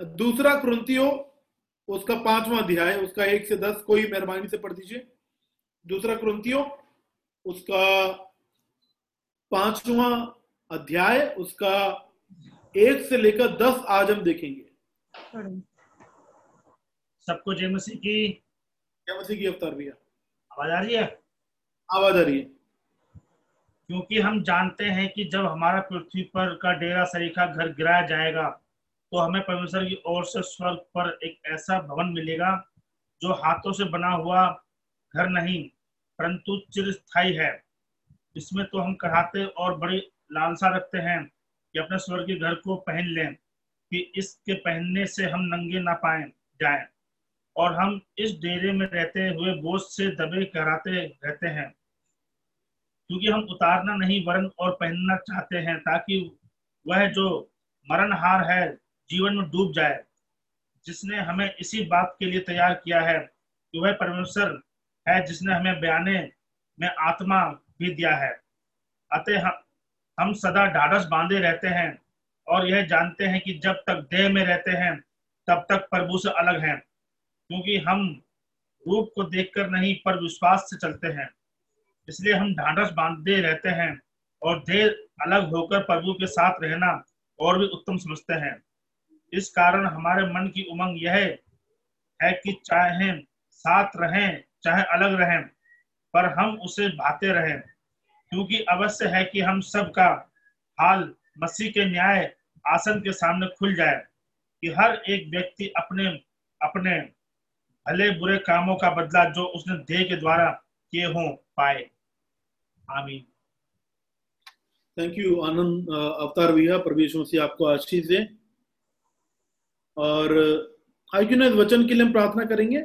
दूसरा क्रंतियो उसका पांचवा अध्याय उसका एक से दस कोई मेहरबानी से पढ़ दीजिए। दूसरा क्रंतियो उसका पांचवा अध्याय उसका एक से लेकर दस आज हम देखेंगे। सबको जय मसीह की। क्या मसीह की अवतार भैया। आवाज़ आ रही है? आवाज़ आ रही है। क्योंकि हम जानते हैं कि जब हमारा पृथ्वी पर का डेरा सरीखा घर गिराया जाएगा तो हमें परमेश्वर की ओर से स्वर्ग पर एक ऐसा भवन मिलेगा जो हाथों से बना हुआ घर नहीं, परंतु चिरस्थायी है। इसमें तो हम कराते और बड़ी लालसा रखते हैं कि अपने स्वर्गीय घर को पहन लें, कि इसके पहनने से हम नंगे ना पाए, जाएँ। और हम इस डेरे में रहते हुए बोझ से दबे कराते रहते हैं। क्योंकि हम उतारना नहीं, वरन और पहनना चाहते हैं, ताकि वह जो मरणहार है जीवन में डूब जाए, जिसने हमें इसी बात के लिए तैयार किया है कि वह परमेश्वर है जिसने हमें बयाने में आत्मा भी दिया है। अतः हम हम सदा ढाढ़स बांधे रहते हैं और यह जानते हैं कि जब तक देह में रहते हैं, तब तक प्रभु से अलग हैं, क्योंकि हम रूप को देखकर नहीं, पर विश्वास से चलते हैं। इसलिए हम ढांढस बांधे रहते हैं और देह अलग होकर प्रभु के साथ रहना और भी उत्तम समझते हैं। इस कारण हमारे मन की उमंग यह है कि चाहे साथ रहें, चाहे अलग रहें, पर हम उसे भाते रहें, क्योंकि अवश्य है कि हम सब का हाल मसीह के न्याय आसन के सामने खुल जाए, कि हर एक व्यक्ति अपने अपने भले बुरे कामों का बदला जो उसने देह के द्वारा किए हों पाए। आमीन। थैंक यू आनंद अवतार भैया परमेश्वर से आपको आशीष दे। और आई क्यों इस वचन के लिए हम प्रार्थना करेंगे।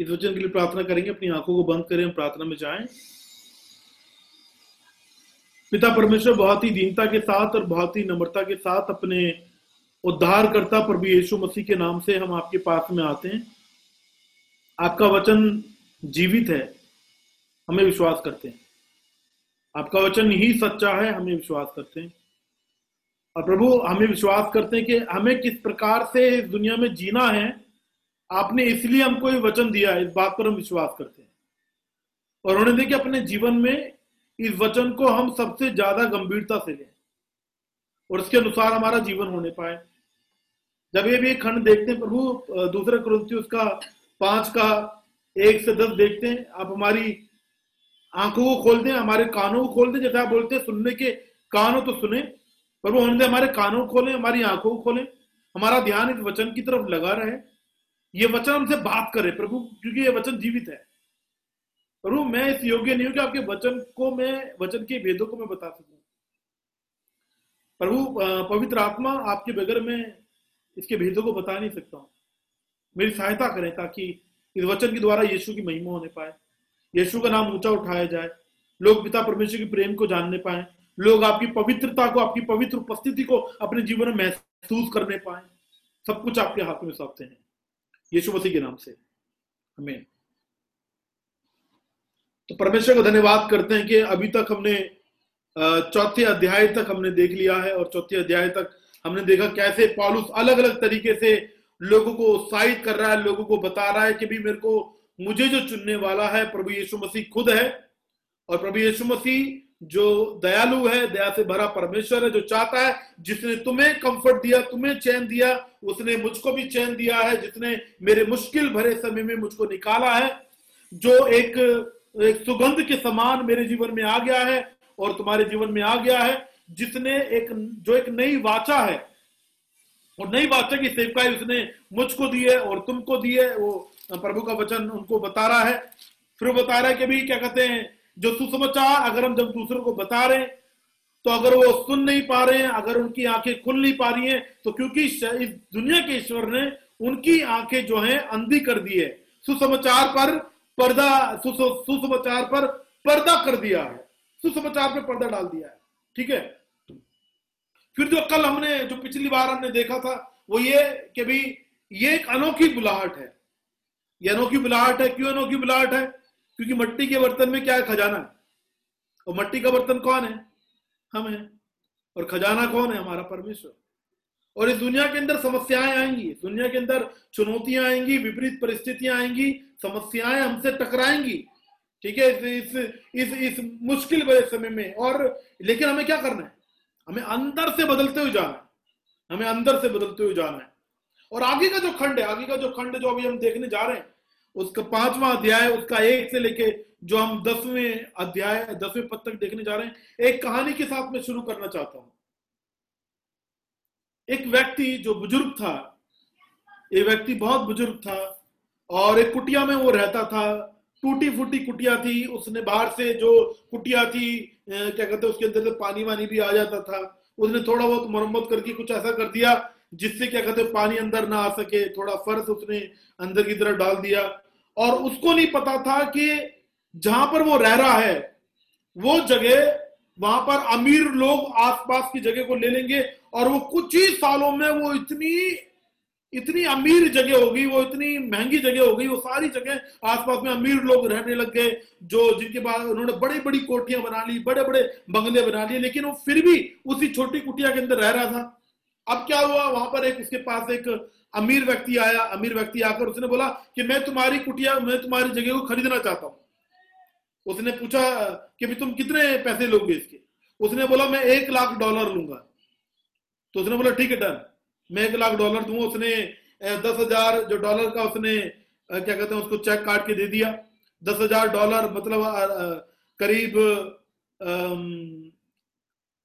इस वचन के लिए प्रार्थना करेंगे। अपनी आँखों को बंद करें, हम प्रार्थना में जाएँ। पिता परमेश्वर, बहुत ही दीनता के साथ और बहुत ही नम्रता के साथ अपने उद्धारकर्ता प्रभु यीशु मसीह के नाम से हम आपके पास में आते हैं। आपका वचन जीवित है। हमें विश्वास करते हैं। आपका वचन ही सच्चा है, हमें विश्वास करते हैं। और प्रभु, हमें विश्वास करते हैं कि हमें किस प्रकार से इस दुनिया में जीना है, आपने इसलिए हमको ये वचन दिया है, इस बात पर हम विश्वास करते हैं। और उन्होंने देखिए, अपने जीवन में इस वचन को हम सबसे ज़्यादा गंभीरता से लें और उसके अनुसार हमारा जीवन होने पाए। जब ये भी खंड देखते हैं, प्रभु, दूसरे क्रंथी उसका पाँच का एक से दस देखते हैं, आप हमारी आँखों को खोल दें हमारे कानों को खोल दें जैसे आप बोलते हैं, सुनने के कान तो सुने प्रभु होने हमारे कानों खोलें, हमारी आँखों को खोलें, हमारा ध्यान इस वचन की तरफ़ लगा रहे। ये वचन हमसे बात करे, प्रभु, क्योंकि ये वचन जीवित है। प्रभु, मैं इस योग्य नहीं हूँ कि आपके वचन को मैं, वचन के भेदों को मैं बता सकूँ। प्रभु पवित्र आत्मा आपके बगैर मैं इसके भेदों को बता नहीं सकता हूँ। मेरी सहायता करें ताकि इस वचन के द्वारा यीशु की महिमा होने पाए, यीशु का नाम ऊँचा उठाया जाए, लोग पिता परमेश्वर के प्रेम को जानने पाए लोग आपकी पवित्रता को, आपकी पवित्र उपस्थिति को अपने जीवन में महसूस करने पाए। सब कुछ आपके हाथ में सौंपते हैं। यीशु मसीह के नाम से। हमें तो परमेश्वर को धन्यवाद करते हैं कि अभी तक हमने चौथे अध्याय तक हमने देख लिया है और चौथे अध्याय तक हमने देखा कैसे पॉलुस अलग अलग तरीके से लोगों को उत्साहित कर रहा है, लोगों को बता रहा है कि भी मेरे को, मुझे जो चुनने वाला है, प्रभु यीशु मसीह खुद है। और प्रभु यीशु मसीह जो दयालु है, दया से भरा परमेश्वर है, जो चाहता है, जिसने तुम्हें कंफर्ट दिया, तुम्हें चैन दिया, उसने मुझको भी चैन दिया है, जिसने मेरे मुश्किल भरे समय में मुझको निकाला है, जो एक एक सुगंध के समान मेरे जीवन में आ गया है और तुम्हारे जीवन में आ गया है, जिसने एक, जो एक नई वाचा है, और नई वाचा की सेवकाई उसने मुझको दी है और तुमको दी है, वो प्रभु का वचन उनको बता रहा है। फिर बता रहा है कि भी क्या कहते हैं जो सुसमाचार अगर हम जब दूसरों को बता रहे हैं तो अगर वो सुन नहीं पा रहे हैं, अगर उनकी आँखें खुल नहीं पा रही हैं तो क्योंकि इस दुनिया के ईश्वर ने उनकी आँखें जो है अंधी कर दी है। सुसमाचार पर पर्दा सुसमाचार पर पर्दा कर दिया है। सुसमाचार पर पर्दा डाल दिया है। ठीक है? फिर जो कल हमने, जो पिछली बार हमने देखा था, वो ये कि भाई, ये एक अनोखी बुलाहट है। ये अनोखी बुलाहट है, क्यों अनोखी बुलाहट है? क्योंकि मट्टी के बर्तन में क्या है? खजाना। है और मट्टी का बर्तन कौन है? हम है। और खजाना कौन है? हमारा परमेश्वर। और इस दुनिया के अंदर समस्याएँ आएँगी। दुनिया के अंदर चुनौतियाँ आएँगी विपरीत परिस्थितियाँ आएँगी समस्याएँ हमसे टकराएँगी। ठीक है? इस इस इस, इस मुश्किल समय में। और लेकिन हमें क्या करना है? हमें अंदर से बदलते हुए जाना है। हमें अंदर से बदलते हुए जाना है। और आगे का जो खंड है आगे का जो खंड जो अभी हम देखने जा रहे हैं उसका पांचवा अध्याय, उसका एक से लेके जो हम दसवें अध्याय, दसवें पद तक देखने जा रहे हैं, एक कहानी के साथ में शुरू करना चाहता हूँ। एक व्यक्ति जो बुज़ुर्ग था एक व्यक्ति बहुत बुज़ुर्ग था और एक कुटिया में वो रहता था टूटी फूटी कुटिया थी, उसने बाहर से जो कुटिया थी क्या कहते हैं, उसके अंदर से पानी वानी भी आ जाता था, उसने थोड़ा बहुत मरम्मत करके कुछ ऐसा कर दिया जिससे क्या कहते पानी अंदर ना आ सके, थोड़ा फर्श उसने अंदर की तरफ़ डाल दिया। और उसको नहीं पता था कि जहाँ पर वो रह रहा है, वो जगह, वहाँ पर अमीर लोग आसपास की जगह को ले लेंगे और वो कुछ ही सालों में वो इतनी इतनी अमीर जगह होगी वो इतनी महँगी जगह होगी वो सारी जगह आसपास में अमीर लोग रहने लग गए, जो जिनके पास उन्होंने बड़ी बड़ी कोठियाँ बना ली बड़े बड़े बंगले बना लिए, लेकिन वो फिर भी उसी छोटी कुटिया के अंदर रह रहा था। अब क्या हुआ? वहाँ पर एक उसके पास एक अमीर व्यक्ति आया। अमीर व्यक्ति आकर उसने बोला कि मैं तुम्हारी कुटिया, मैं तुम्हारी जगह को खरीदना चाहता हूँ। उसने पूछा कि भी तुम कितने पैसे लोगे इसके? उसने बोला, मैं एक लाख डॉलर लूँगा। तो उसने बोला, ठीक है, डन। मैं एक लाख डॉलर दूँगा। उसने दस हज़ार जो डॉलर का उसने क्या कहते हैं उसको चेक काट के दे दिया। दस हज़ार डॉलर मतलब करीब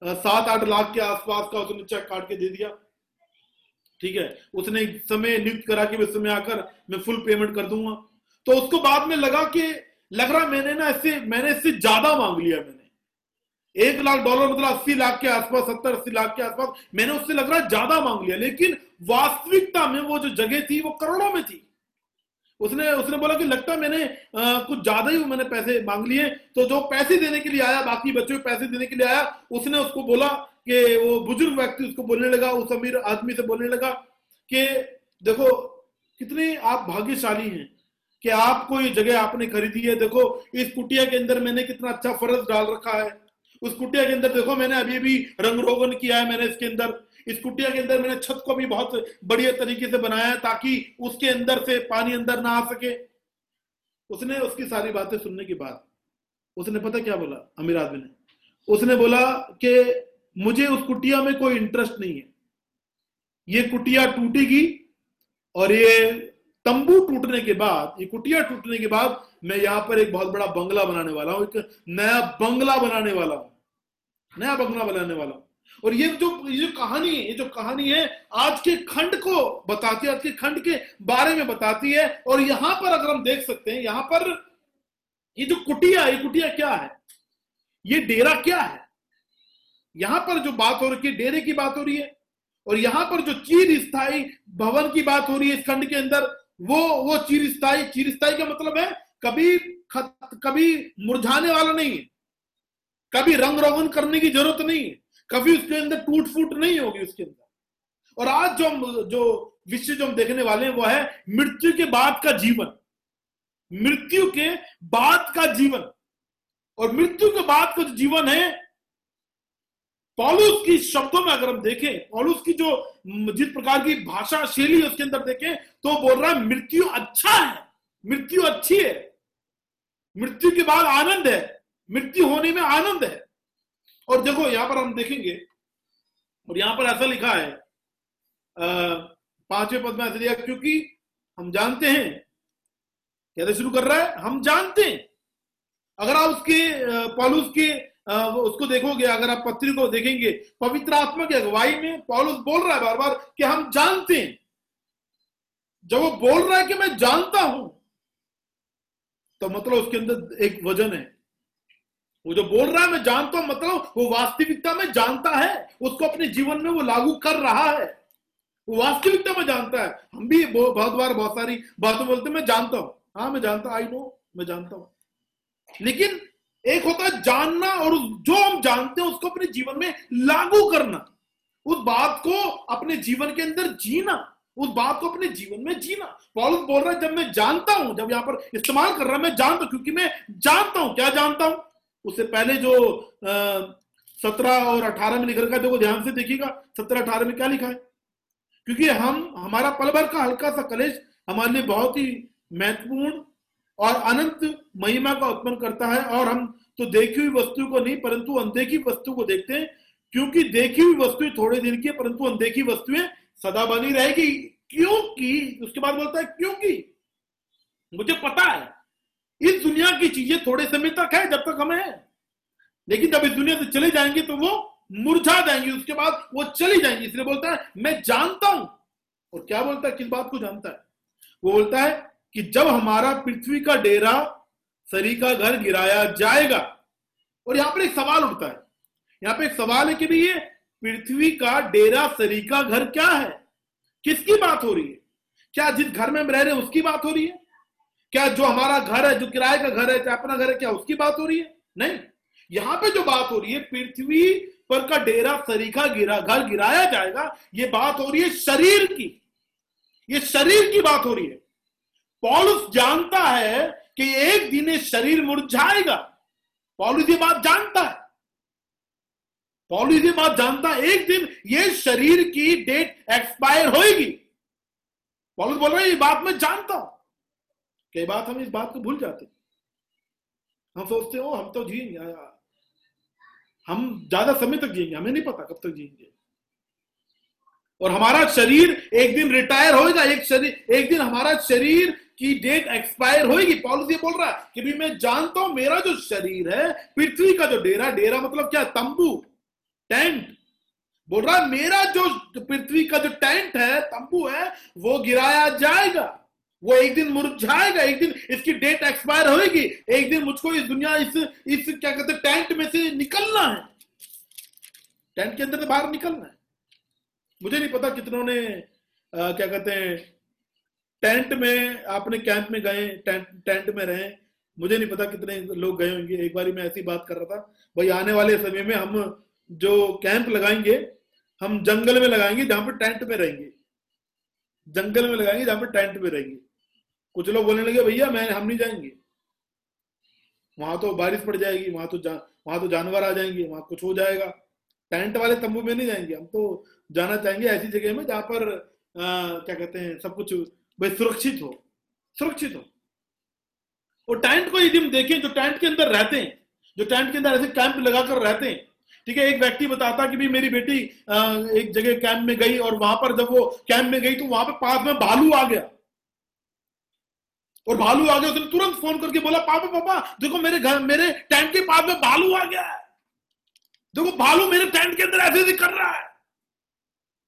सात आठ लाख के आसपास का उसने चेक काट के दे दिया। ठीक है? उसने समय नियुक्त करा कि समय आकर मैं फुल पेमेंट कर दूँगा। तो उसको बाद में लगा कि, लग रहा मैंने ना इससे, मैंने इससे ज़्यादा मांग लिया मैंने। एक लाख डॉलर मतलब अस्सी लाख के आसपास, सत्तर अस्सी लाख के आसपास, मैंने उससे लग रहा ज़्यादा मांग लिया। लेकिन वास्तविकता में वो जो जगह थी, वो करोड़ों में थी। उसने उसने बोला कि लगता मैंने आ, कुछ ज़्यादा ही मैंने पैसे मांग लिए तो जो पैसे देने के लिए आया बाकी बच्चों को पैसे देने के लिए आया उसने उसको बोला कि वो बुज़ुर्ग व्यक्ति उसको बोलने लगा उस अमीर आदमी से बोलने लगा कि देखो कितने आप भाग्यशाली हैं कि आपको ये जगह आपने खरीदी है। देखो इस कुटिया के अंदर मैंने कितना अच्छा फ़र्ज़ डाल रखा है। उस कुटिया के अंदर देखो मैंने अभी भी रंग रोगन किया है मैंने इसके अंदर। इस कुटिया के अंदर मैंने छत को भी बहुत बढ़िया तरीके से बनाया ताकि उसके अंदर से पानी अंदर ना आ सके। उसने उसकी सारी बातें सुनने के बाद, उसने पता क्या बोला? अमीर आदमी ने। उसने बोला कि मुझे उस कुटिया में कोई इंटरेस्ट नहीं है। ये कुटिया टूटेगी और ये तंबू टूटने के बाद, ये कुटिया टूटने के बाद मैं यहाँ पर एक बहुत बड़ा बंगला बनाने वाला हूँ, एक नया बंगला बनाने वाला हूँ। नया बंगला बनाने वाला हूँ। और ये जो ये जो कहानी है ये जो कहानी है आज के खंड को बताती है आज के खंड के बारे में बताती है। और यहाँ पर अगर हम देख सकते हैं यहाँ पर ये जो कुटिया ये कुटिया क्या है? ये डेरा क्या है? यहाँ पर जो बात हो रही है डेरे की बात हो रही है। और यहाँ पर जो चीर स्थायी भवन की बात हो रही है इस खंड के अंदर वो वो चीर स्थायी चिरस्थाई चिरस्थाई का मतलब है कभी खत, कभी मुरझाने वाला नहीं है। कभी रंग रोगन करने की ज़रूरत नहीं है। कभी उसके अंदर टूट फूट नहीं होगी उसके अंदर। और आज जो हम, जो विषय जो हम देखने वाले हैं, वो है मृत्यु के बाद का जीवन। मृत्यु के बाद का जीवन। और मृत्यु के बाद का जो जीवन है, पॉलुस की शब्दों में अगर हम देखें, पॉलुस की जो जिस प्रकार की भाषा शैली है उसके अंदर देखें तो बोल रहा है, मृत्यु अच्छा है। मृत्यु अच्छी है। मृत्यु के बाद आनंद है। मृत्यु होने में आनंद है। और देखो, यहाँ पर हम देखेंगे, और यहाँ पर ऐसा लिखा है पाँचवें पद में ऐसा लिखा क्योंकि हम जानते हैं कैसे शुरू कर रहा है? हम जानते हैं। अगर आप उसके पॉलुस के उसको देखोगे, अगर आप पत्री को देखेंगे पवित्र आत्मा की अगुवाई में पॉलुस बोल रहा है बार बार कि हम जानते हैं। जब वो बोल रहा है कि मैं जानता हूँ तो मतलब उसके अंदर एक वज़न है। वो जो बोल रहा है, मैं जानता हूँ मतलब वो वास्तविकता में जानता है। उसको अपने जीवन में वो लागू कर रहा है। वो वास्तविकता में जानता है। हम भी बहुत बार बहुत सारी बातें बोलते मैं जानता हूँ। हाँ मैं जानता आई नो मैं जानता हूँ। लेकिन एक होता है जानना और जो हम जानते हैं, उसको अपने जीवन में लागू करना। उस बात को अपने जीवन के अंदर जीना। उस बात को अपने जीवन में जीना। पॉल बोल रहा है, जब मैं जानता हूँ, जब यहाँ पर इस्तेमाल कर रहा है, मैं जानता हूँ, क्योंकि मैं जानता हूँ। क्या जानता हूँ? उससे पहले जो सत्रह और अठारह में लिख देखो ध्यान से देखिएगा, सत्रह अठारह में क्या लिखा है? क्योंकि हम, हमारा पल भर का हल्का सा कलेश हमारे लिए बहुत ही महत्वपूर्ण और अनंत महिमा का उत्पन्न करता है और हम तो देखी हुई वस्तु को नहीं, परंतु अनदेखी वस्तु को देखते हैं, क्योंकि देखी हुई वस्तुएँ थोड़े दिन की परंतु अनदेखी वस्तुएँ सदा बनी रहेगी। क्योंकि, उसके बाद बोलता है, क्योंकि, मुझे पता है इस दुनिया की चीज़ें थोड़े समय तक है, जब तक हमें है। लेकिन जब इस दुनिया से चले जाएँगे तो वो मुरझा जाएँगे, उसके बाद वो चली जाएँगी। इसलिए बोलता है, मैं जानता हूँ। और क्या बोलता है? किस बात को जानता है? वो बोलता है कि जब हमारा पृथ्वी का डेरा, सरी का घर गिराया जाएगा। और यहाँ पर एक सवाल उठता है। यहाँ पे एक सवाल है कि भाई ये पृथ्वी का डेरा, सरी का घर क्या है? किसकी बात हो रही है? क्या जिस घर में हम रह रहे हैं, उसकी बात हो रही है? क्या जो हमारा घर है, जो किराए का घर है, चाहे अपना घर है, क्या उसकी बात हो रही है? नहीं। यहाँ पे जो बात हो रही है, पृथ्वी पर का डेरा सरीखा गिरा, घर गिराया जाएगा, ये बात हो रही है शरीर की। ये शरीर की बात हो रही है। पॉलुस जानता है कि एक दिन ये शरीर मुरझाएगा। पॉलुस ये बात जानता है। पॉलुस ये बात जानता है, एक दिन ये शरीर की डेट एक्सपायर होगी पॉलुस बोल रहे ये बात मैं जानता हूँ। कई बात हम इस बात को भूल जाते हम सोचते हो हम तो जिएँगे हम ज़्यादा समय तक जिएँगे, हमें नहीं पता कब तक जिएँगे। और हमारा शरीर एक दिन रिटायर होएगा, एक शरीर एक दिन हमारा शरीर की डेट एक्सपायर होगी पॉलिस बोल रहा है कि भी मैं जानता हूँ, मेरा जो शरीर है, पृथ्वी का जो डेरा डेरा मतलब क्या? तंबू, टेंट। बोल रहा है, मेरा जो पृथ्वी का जो टेंट है, तंबू है, वो गिराया जाएगा। वो एक दिन मुरझाएगा एक दिन इसकी डेट एक्सपायर होगी एक दिन मुझको इस दुनिया इस इस क्या कहते टेंट में से निकलना है। टेंट के अंदर से बाहर निकलना है। मुझे नहीं पता कितनों ने आ, क्या कहते हैं टेंट में आपने कैंप में गए टेंट टेंट में रहे। मुझे नहीं पता कितने लोग गए होंगे। एक बार मैं ऐसी बात कर रहा था भाई आने वाले समय में हम जो कैंप लगाएँगे हम जंगल में लगाएँगे जहाँ पर टेंट में रहेंगे। जंगल में लगाएँगे जहाँ पर टेंट में रहेंगे। कुछ लोग बोलने लगे भैया मैं हम नहीं जाएँगे। वहाँ तो बारिश पड़ जाएगी वहाँ तो जा, वहाँ तो जानवर आ जाएँगे वहाँ कुछ हो जाएगा। टेंट वाले तंबू में नहीं जाएँगे। हम तो जाना चाहेंगे ऐसी जगह में जहाँ पर आ, क्या कहते हैं सब कुछ भाई सुरक्षित हो सुरक्षित हो। और टेंट को यदि हम देखें जो टेंट के अंदर रहते हैं जो टेंट के अंदर ऐसे कैंप लगाकर रहते हैं ठीक है एक व्यक्ति बताता कि भी मेरी बेटी एक जगह कैंप में गई और वहाँ पर जब वो कैंप में गई तो वहाँ पर पास में भालू आ गया। और भालू आ गया, उसने तुरंत फ़ोन करके बोला, पापा पापा, देखो मेरे घर, मेरे टेंट के पास में भालू आ गया है। देखो भालू मेरे टेंट के अंदर ऐसे ऐसे कर रहा है।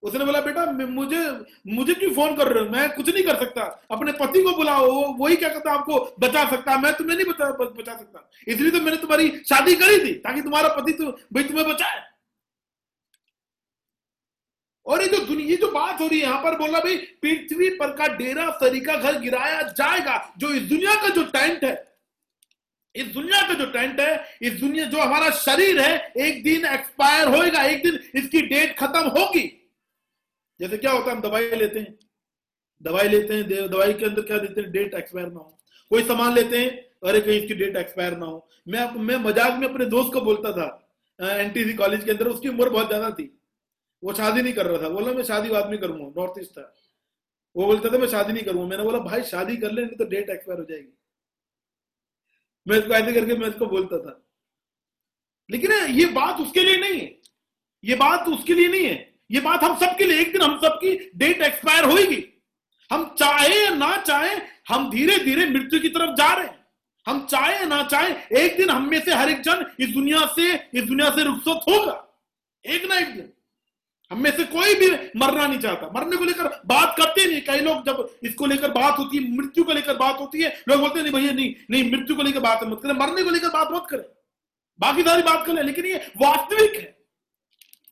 उसने बोला, बेटा मुझे मुझे क्यों फ़ोन कर रहे हो? मैं कुछ नहीं कर सकता। अपने पति को बुलाओ वही क्या कहता आपको बचा सकता मैं तुम्हें नहीं बचा बचा सकता। इसलिए तो मैंने तुम्हारी शादी करी थी, ताकि तुम्हारा पति तो भाई, तुम्हें बचाए। और ये जो दुनिया ये जो बात हो रही है, यहाँ पर बोला भाई, पृथ्वी पर का डेरा सरीका घर गिराया जाएगा। जो इस दुनिया का जो टेंट है, इस दुनिया का जो टेंट है, इस दुनिया, जो हमारा शरीर है, एक दिन एक्सपायर होएगा, एक दिन इसकी डेट खत्म होगी। जैसे क्या होता है, हम दवाई लेते हैं। दवाई लेते हैं दवाई के अंदर क्या देते हैं? डेट एक्सपायर ना हो। कोई सामान लेते हैं, अरे कहीं इसकी डेट एक्सपायर ना हो। मैं मैं मज़ाक में अपने दोस्त को बोलता था, एनटीसी कॉलेज के अंदर, उसकी उम्र बहुत ज़्यादा थी। वो शादी नहीं कर रहा था। बोला, मैं शादी बाद में करूँगा नॉर्थ ईस्ट था। वो बोलता था, मैं शादी नहीं करूँगा। मैंने बोला, भाई, शादी कर ले, नहीं तो डेट एक्सपायर हो जाएगी। मैं इसको ऐसे करके, मैं इसको बोलता था। लेकिन ये बात उसके लिए नहीं है। ये बात उसके लिए नहीं है। ये बात हम सबके लिए, एक दिन हम सबकी डेट एक्सपायर होगी हम चाहे या ना चाहे, हम धीरे धीरे मृत्यु की तरफ़ जा रहे हैं। हम चाहे ना चाहे, एक दिन हम में से हर एक जन इस दुनिया से, इस दुनिया से रुखसत होगा। एक ना एक दिन। हम में से कोई भी मरना नहीं चाहता। मरने को लेकर बात करते नहीं। कई लोग जब इसको लेकर बात होती है मृत्यु को लेकर बात होती है लोग बोलते नहीं भैया नहीं नहीं मृत्यु को लेकर बात मत करें। मरने को लेकर बात मत करें। बाकी सारी बात करें लेकिन ये वास्तविक है।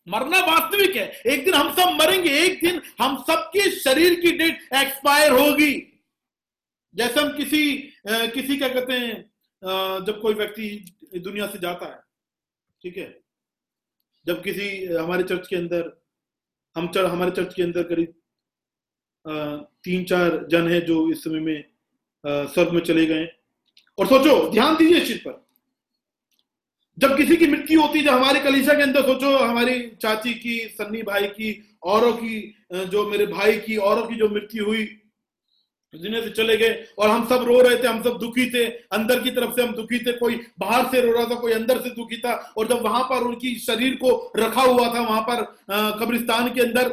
मरना वास्तविक है। एक दिन हम सब मरेंगे एक दिन हम सबके शरीर की डेट एक्सपायर होगी। जैसे हम किसी आ, किसी क्या कहते हैं जब कोई व्यक्ति दुनिया से जाता है ठीक है? जब किसी हमारे चर्च के अंदर हम चर, हमारे चर्च के अंदर करीब तीन चार जन है जो इस समय में स्वर्ग में चले गए और सोचो ध्यान दीजिए इस चीज़ पर। जब किसी की मृत्यु होती है हमारे कलीसा के अंदर सोचो हमारी चाची की सन्नी भाई की औरों की जो मेरे भाई की औरों की जो मृत्यु हुई दुनिया से चले गए और हम सब रो रहे थे, हम सब दुखी थे। अंदर की तरफ़ से हम दुखी थे। कोई बाहर से रो रहा था, कोई अंदर से दुखी था। और जब वहाँ पर उनकी शरीर को रखा हुआ था, वहाँ पर कब्रिस्तान के अंदर,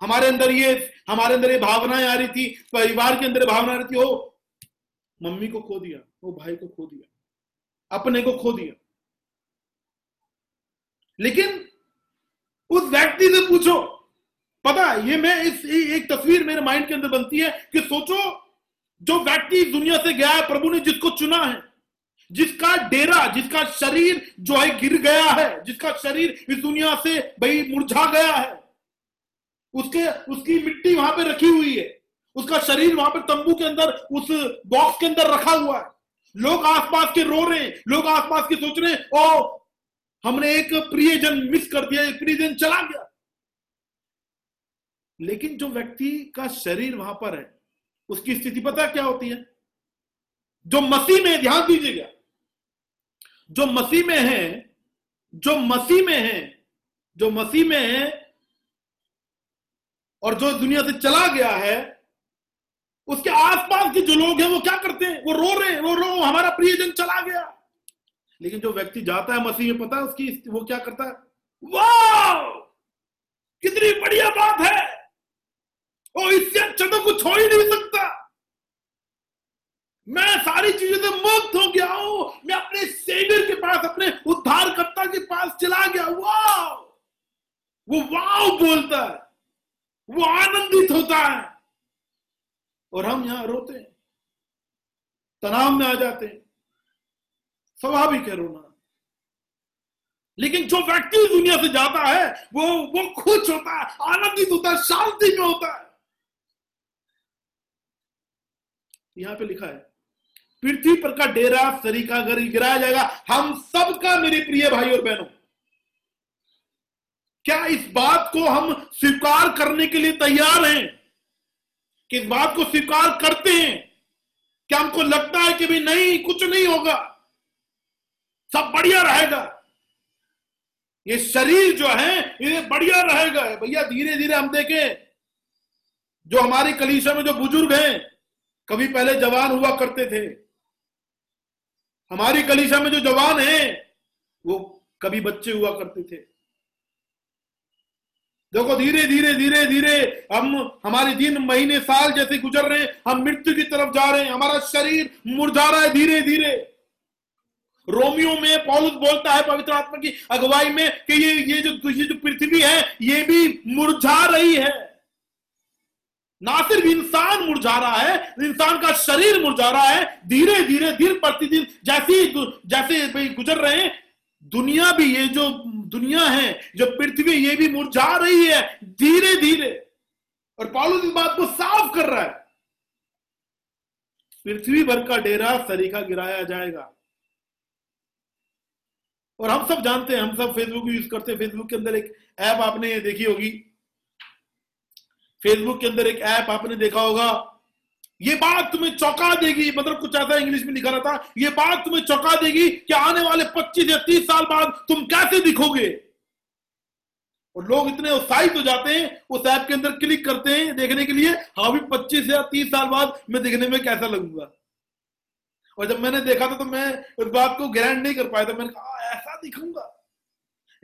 हमारे अंदर ये, हमारे अंदर ये भावनाएँ आ रही थी, परिवार के अंदर भावना आ रही थी हो मम्मी को खो दिया वो भाई को खो दिया, अपने को खो दिया। लेकिन उस व्यक्ति से पूछो पता है, ये मैं इस एक तस्वीर मेरे माइंड के अंदर बनती है कि सोचो, जो व्यक्ति दुनिया से गया है, प्रभु ने जिसको चुना है, जिसका डेरा, जिसका शरीर जो है गिर गया है, जिसका शरीर इस दुनिया से भाई मुरझा गया है, उसके, उसकी मिट्टी वहाँ पे रखी हुई है, उसका शरीर वहाँ पे तंबू के अंदर, उस बॉक्स के अंदर रखा हुआ है, लोग आसपास के रो रहे हैं, लोग आसपास के सोच रहे हैं, ओ, हमने एक प्रियजन मिस कर दिया, एक प्रियजन चला गया। लेकिन जो व्यक्ति का शरीर वहाँ पर है, उसकी स्थिति पता क्या होती है? जो मसीह में ध्यान दीजिएगा। जो मसीह में है, जो मसीह में है, जो मसीह में है और जो दुनिया से चला गया है, उसके आसपास के जो लोग हैं, वो क्या करते हैं? वो रो रहे हैं वो रो, हमारा प्रियजन चला गया। लेकिन जो व्यक्ति जाता है मसीह में, पता है उसकी, वो क्या करता है? वाह! कितनी बढ़िया बात है! और इससे अच्छा तो कुछ हो ही नहीं सकता। मैं सारी चीज़ों से मुक्त हो गया हूँ। मैं अपने सेवियर के पास, अपने उद्धारकर्ता के पास चला गया वाह वो वाह बोलता है। वो आनंदित होता है। और हम यहाँ रोते हैं। तनाव में आ जाते हैं। स्वाभाविक है रोना। लेकिन जो व्यक्ति दुनिया से जाता है, वो वो खुश होता है, आनंदित होता है, शांति में होता है। यहाँ पे लिखा है, पृथ्वी पर का डेरा सरी का घर गिराया जाएगा। हम सबका मेरे प्रिय भाई और बहनों, क्या इस बात को हम स्वीकार करने के लिए तैयार हैं? कि इस बात को स्वीकार करते हैं? क्या हमको लगता है कि भाई नहीं, कुछ नहीं होगा? सब बढ़िया रहेगा। ये शरीर जो है, ये बढ़िया रहेगा। भैया धीरे धीरे हम देखें, जो हमारी कलीसिया में जो बुज़ुर्ग हैं कभी पहले जवान हुआ करते थे। हमारी कलिशा में जो जवान है, वो कभी बच्चे हुआ करते थे। देखो, धीरे धीरे धीरे धीरे हम, हमारे दिन, महीने, साल जैसे गुजर रहे हम मृत्यु की तरफ़ जा रहे हैं। हमारा शरीर मुरझा रहा है धीरे धीरे। रोमियो में पौलुस बोलता है पवित्र आत्मा की अगुवाई में कि ये ये जो ये जो पृथ्वी है, ये भी मुरझा रही है। ना सिर्फ़ इंसान मुरझा रहा है, इंसान का शरीर मुरझा रहा है धीरे धीरे दिन प्रतिदिन, जैसे जैसे गुजर रहे हैं, दुनिया भी ये जो दुनिया है, जो पृथ्वी, ये भी मुरझा रही है धीरे धीरे और पालू इस बात को साफ़ कर रहा है। पृथ्वी भर का डेरा सरीखा गिराया जाएगा। और हम सब जानते हैं, हम सब फेसबुक यूज़ करते हैं। फेसबुक के अंदर एक ऐप आपने देखी होगी। फेसबुक के अंदर एक ऐप आपने देखा होगा। ये बात तुम्हें चौंका देगी। मतलब कुछ ऐसा इंग्लिश में लिखा रहता ये बात तुम्हें चौंका देगी कि आने वाले 25 या 30 साल बाद तुम कैसे दिखोगे। और लोग इतने उत्साहित हो जाते हैं, उस ऐप के अंदर क्लिक करते हैं देखने के लिए हाँ भी 25 या 30 साल बाद मैं दिखने में कैसा लगूँगा। और जब मैंने देखा था तो मैं उस बात को ग्रैंड नहीं कर पाया था। मैंने कहा ऐसा दिखूँगा।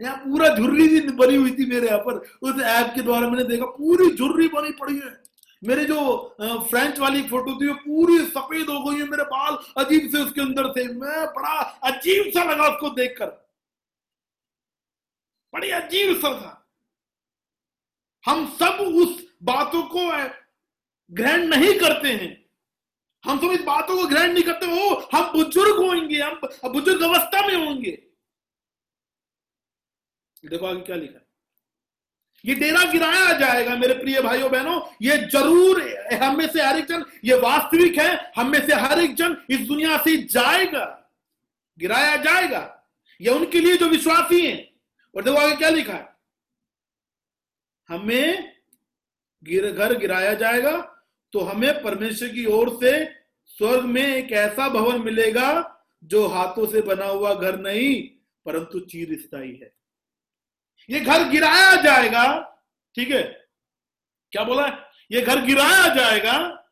यहाँ पूरा झुर्री भी बनी हुई थी मेरे यहाँ पर। उस ऐप के द्वारा मैंने देखा, पूरी झुर्री बनी पड़ी है। मेरे जो फ्रेंच वाली फ़ोटो थी, वो पूरी सफ़ेद हो गई है। मेरे बाल अजीब से उसके अंदर थे। मैं बड़ा अजीब सा लगा उसको देखकर। बड़ी अजीब सा था। हम सब उस बातों को ग्रहण नहीं करते हैं। हम सब इस बातों को ग्रहण नहीं करते। हो हम बुज़ुर्ग होंगे। हम बुज़ुर्ग अवस्था में होंगे। देखो आगे क्या लिखा है। ये डेरा गिराया जाएगा, मेरे प्रिय भाइयों बहनों, ये ज़रूर हम में से हर एक जन, ये वास्तविक है, हम में से हर एक जन इस दुनिया से जाएगा, गिराया जाएगा, ये उनके लिए जो विश्वासी हैं। और देखो आगे क्या लिखा है। हमें गिर, घर गिराया जाएगा तो हमें परमेश्वर की ओर से स्वर्ग में एक ऐसा भवन मिलेगा, जो हाथों से बना हुआ घर नहीं, परंतु चीर स्थायी है। ये घर गिराया जाएगा, ठीक है? क्या बोला ये घर गिराया जाएगा,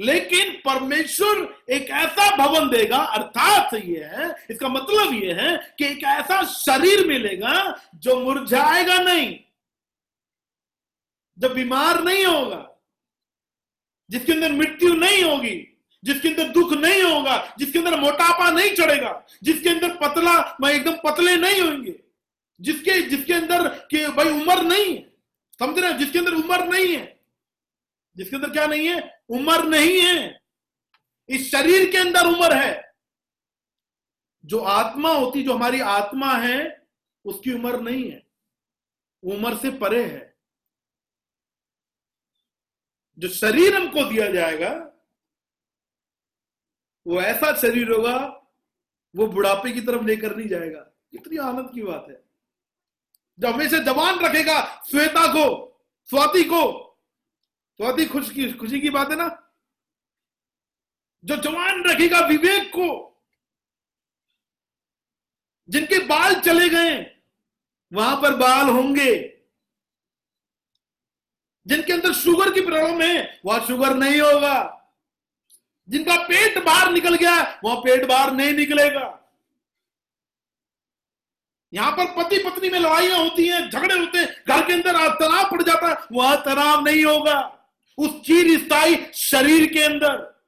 लेकिन परमेश्वर एक ऐसा भवन देगा, अर्थात ये है, इसका मतलब ये है कि एक ऐसा शरीर मिलेगा जो मुरझाएगा नहीं। जो बीमार नहीं होगा, जिसके अंदर मृत्यु नहीं होगी, जिसके अंदर दुख नहीं होगा, जिसके अंदर मोटापा नहीं चढ़ेगा, जिसके अंदर पतला, मैं एकदम पतले नहीं होंगे जिसके जिसके अंदर के भाई उम्र नहीं है। समझ रहे जिसके अंदर उम्र नहीं है। जिसके अंदर क्या नहीं है? उम्र नहीं है। इस शरीर के अंदर उम्र है। जो आत्मा होती, जो हमारी आत्मा है, उसकी उम्र नहीं है। उम्र से परे है। जो शरीर हमको दिया जाएगा, वो ऐसा शरीर होगा, वो बुढ़ापे की तरफ़ लेकर नहीं जाएगा। कितनी आनंद की बात है। जो हमेशा जवान रखेगा, श्वेता को, स्वाति को। स्वाति खुश की, खुशी की बात है ना? जो जवान रखेगा विवेक को। जिनके बाल चले गए, वहाँ पर बाल होंगे। जिनके अंदर शुगर की प्रॉब्लम है, वहाँ शुगर नहीं होगा। जिनका पेट बाहर निकल गया, वहाँ पेट बाहर नहीं निकलेगा। यहाँ पर पति पत्नी में लड़ाइयाँ होती हैं, झगड़े होते हैं, घर के अंदर तनाव पड़ जाता है, वह तनाव नहीं होगा। उस चीर स्थायी शरीर के अंदर,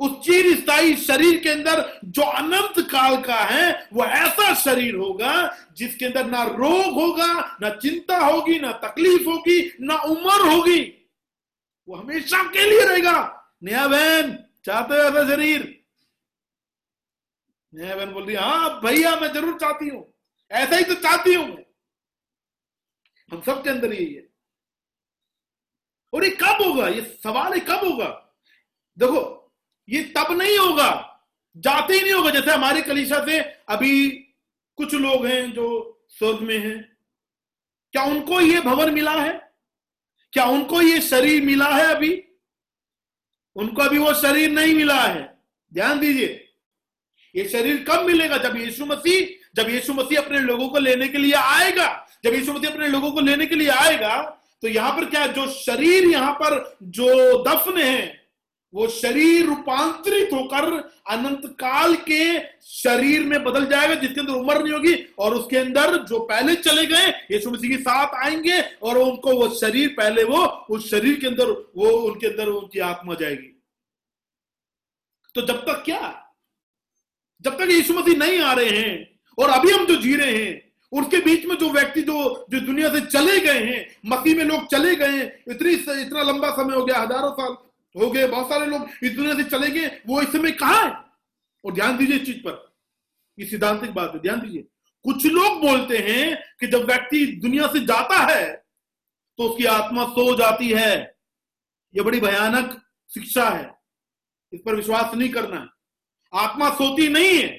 उस चीर स्थायी शरीर के अंदर जो अनंत काल का है, वो ऐसा शरीर होगा जिसके अंदर ना रोग होगा, ना चिंता होगी, ना तकलीफ़ होगी, ना उम्र होगी। वो हमेशा के लिए रहेगा। नया बहन, चाहते हो ऐसा शरीर? नया बहन बोल रही हाँ भैया, मैं ज़रूर चाहती हूँ। ऐसा ही तो चाहती हूँ मैं। हम सब के अंदर यही है। और ये कब होगा? ये सवाल है कब होगा? देखो, ये तब नहीं होगा, जाते ही नहीं होगा। जैसे हमारी कलीसा से अभी कुछ लोग हैं जो स्वर्ग में हैं। क्या उनको ये भवन मिला है? क्या उनको ये शरीर मिला है अभी? उनको अभी वो शरीर नहीं मिला है। ध्यान दीजिए। ये शरीर कब मिलेगा? जब यीशु मसीह, जब यीशु मसीह अपने लोगों को लेने के लिए आएगा, जब यीशु मसीह अपने लोगों को लेने के लिए आएगा तो यहाँ पर क्या जो शरीर यहाँ पर जो दफन है, वो शरीर रूपांतरित होकर अनंत काल के शरीर में बदल जाएगा, जिसके अंदर उम्र नहीं होगी, और उसके अंदर जो पहले चले गए, यीशु मसीह के साथ आएँगे, और उनको वो शरीर, पहले वो, उस शरीर के अंदर, वो उनके अंदर उनकी आत्मा जाएगी। तो जब तक क्या? जब तक यीशु मसीह नहीं आ रहे हैं और अभी हम जो जी रहे हैं, उनके बीच में जो व्यक्ति जो जो दुनिया से चले गए हैं, मसीह में लोग चले गए हैं, इतनी इतना लंबा समय हो गया, हज़ारों साल हो गए, बहुत सारे लोग इस दुनिया से चले गए, वो इस समय कहा है? और ध्यान दीजिए इस चीज़ पर। ये सिद्धांतिक बात है, ध्यान दीजिए। कुछ लोग बोलते हैं कि जब व्यक्ति दुनिया से जाता है तो उसकी आत्मा सो जाती है। यह बड़ी भयानक शिक्षा है। इस पर विश्वास नहीं करना। है आत्मा सोती नहीं है।